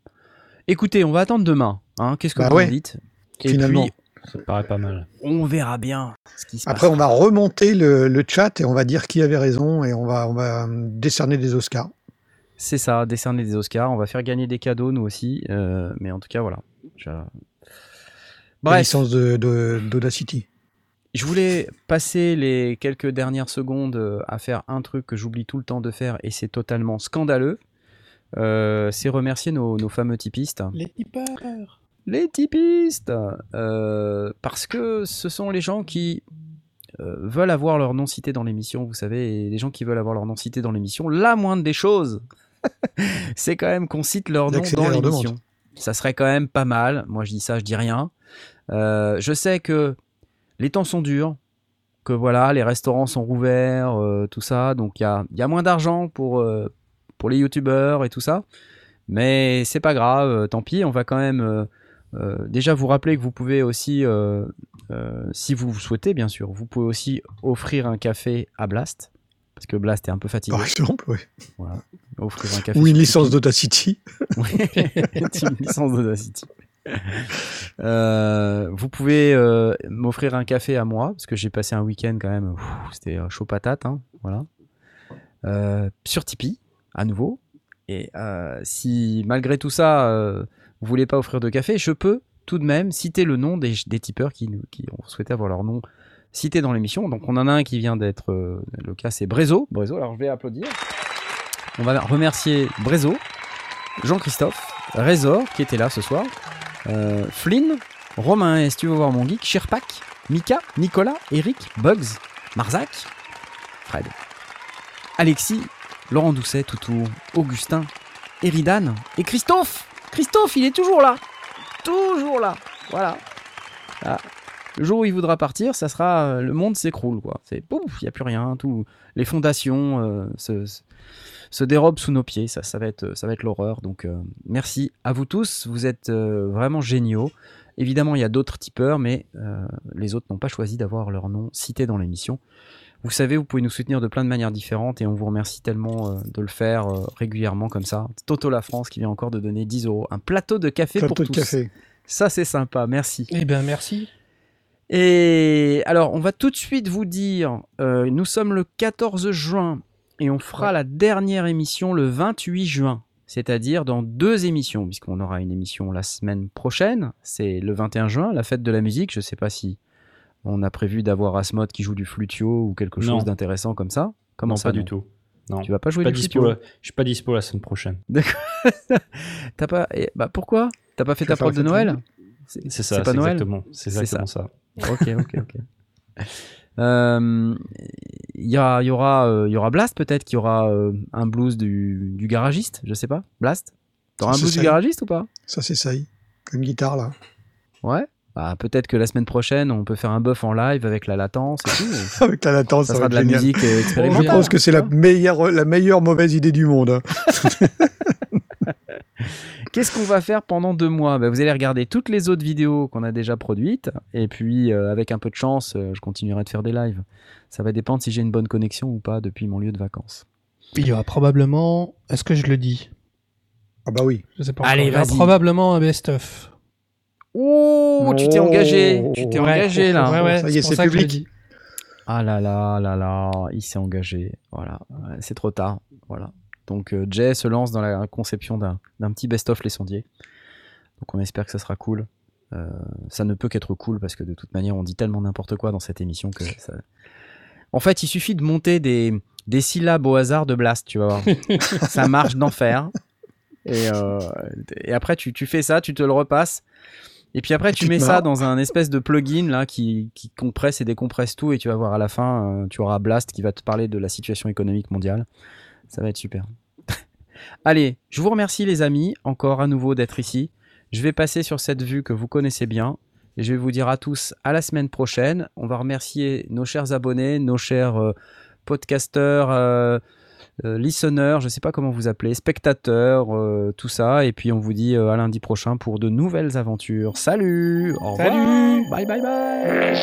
Écoutez, on va attendre demain. Hein. Qu'est-ce que Bah vous ouais, dites? Et finalement. puis, Ça me paraît pas mal. on verra bien ce qui se Après, passe. on va remonter le, le chat et on va dire qui avait raison et on va, on va décerner des Oscars. C'est ça, décerner des Oscars. On va faire gagner des cadeaux, nous aussi. euh, mais en tout cas, voilà. Je- La Bref, licence de, de- d'Audacity. je voulais passer les quelques dernières secondes euh, à faire un truc que j'oublie tout le temps de faire et c'est totalement scandaleux. Euh, c'est remercier nos, nos fameux typistes. Les tipeurs. Les typistes euh, Parce que ce sont les gens qui euh, veulent avoir leur nom cité dans l'émission, vous savez, et les gens qui veulent avoir leur nom cité dans l'émission, la moindre des choses, c'est quand même qu'on cite leur nom dans l'émission. Ça serait quand même pas mal. Moi, je dis ça, je dis rien. Euh, je sais que les temps sont durs, que voilà, les restaurants sont rouverts, euh, tout ça, donc il y a, y a moins d'argent pour, euh, pour les youtubeurs et tout ça. Mais c'est pas grave, tant pis, on va quand même déjà vous rappeler que vous pouvez aussi, euh, euh, si vous le souhaitez bien sûr, vous pouvez aussi offrir un café à Blast, parce que Blast est un peu fatigué. Par exemple, oui. Offrir un café Ou une licence d'Audacity. Oui, une licence d'Audacity. Euh, vous pouvez euh, m'offrir un café à moi, parce que j'ai passé un week-end quand même, c'était euh, chaud patate, hein, voilà. Euh, sur Tipeee, à nouveau. Et euh, si malgré tout ça, euh, vous voulez pas offrir de café, je peux tout de même citer le nom des, des tipeurs qui, ont souhaité avoir leur nom cité dans l'émission. Donc on en a un qui vient d'être, euh, le cas c'est Brezo. Brezo, alors je vais applaudir. On va remercier Brezo, Jean-Christophe, Rézor qui était là ce soir, euh, Flynn, Romain, est-ce que tu veux voir mon geek, Sherpak, Mika, Nicolas, Eric, Bugs, Marzac, Fred, Alexis, Laurent Doucet, Toutour, Augustin, Eridan et Christophe Christophe, il est toujours là Toujours là Voilà. Ah. Le jour où il voudra partir, ça sera euh, le monde s'écroule quoi. C'est il y a plus rien, tout les fondations euh, se, se- dérobent sous nos pieds, ça, ça va être ça va l'horreur. Donc euh, merci à vous tous, vous êtes euh, vraiment géniaux. Évidemment, il y a d'autres tipeurs, mais euh, les autres n'ont pas choisi d'avoir leur nom cité dans l'émission. Vous savez, vous pouvez nous soutenir de plein de manières différentes et on vous remercie tellement euh, de le faire euh, régulièrement comme ça. Toto La France qui vient encore de donner 10 euros. Un plateau de café Plateau pour de tous. café. Ça, c'est sympa, merci. Eh bien, merci. Et alors, on va tout de suite vous dire, euh, nous sommes le 14 juin et on fera la dernière émission le 28 juin, c'est-à-dire dans deux émissions, puisqu'on aura une émission la semaine prochaine, c'est le 21 juin, la fête de la musique. Je sais pas si on a prévu d'avoir Asmod qui joue du flutio ou quelque Non. chose d'intéressant comme ça? Comment non, ça pas non du tout. Non. Tu vas pas Je jouer suis pas du dispo. flutio? la- Je suis pas dispo la semaine prochaine. T'as pas eh, Bah pourquoi? T'as pas fait ta prod de Noël? C'est ça, C'est pas c'est Noël? exactement, c'est C'est exactement ça. Ok, ok, ok. Euh, Il y, a- il y aura, euh, il y aura Blast peut-être, qui aura euh, un blues du, du garagiste, je sais pas. Blast? T'auras un Ça, blues du ça. garagiste ou pas? Ça, c'est ça. Une guitare, là. Ouais. Bah, peut-être que la semaine prochaine, on peut faire un buff en live avec la latence et tout. Avec la latence, ça ça, sera de la génial. musique euh, Je expérimentale. pense que c'est la meilleure, la meilleure mauvaise idée du monde. hein. Qu'est-ce qu'on va faire pendant deux mois? Bah, Vous allez regarder toutes les autres vidéos qu'on a déjà produites. Et puis, euh, avec un peu de chance, euh, je continuerai de faire des lives. Ça va dépendre si j'ai une bonne connexion ou pas depuis mon lieu de vacances. Il y aura probablement. Est-ce que je le dis? Ah bah oui. Je sais pas. Allez. Il y aura probablement un best-of. Oh, tu t'es engagé, tu t'es engagé là. Ouais, ouais, Ça y est, c'est public. Ah là là là là, il s'est engagé. Voilà, c'est trop tard. Voilà. Donc euh, Jay se lance dans la conception d'un d'un petit best-of Les Sondiers. Donc on espère que ça sera cool. Euh, ça ne peut qu'être cool parce que de toute manière on dit tellement n'importe quoi dans cette émission que ça... En fait, il suffit de monter des, des syllabes au hasard de Blast, tu vas voir. ça marche d'enfer. Et, euh, et après, tu, tu fais ça, tu te le repasses. Et puis après, tu mets ça dans un espèce de plugin là qui, qui compresse et décompresse tout. Et tu vas voir à la fin, euh, tu auras Blast qui va te parler de la situation économique mondiale. Ça va être super. Allez, je vous remercie les amis, encore à nouveau d'être ici. Je vais passer sur cette vue que vous connaissez bien. Et je vais vous dire à tous à la semaine prochaine. On va remercier nos chers abonnés, nos chers euh, podcasteurs, euh, euh, listeners, je ne sais pas comment vous appelez, spectateurs, euh, tout ça. Et puis on vous dit euh, à lundi prochain pour de nouvelles aventures. Salut Au revoir Salut Bye bye bye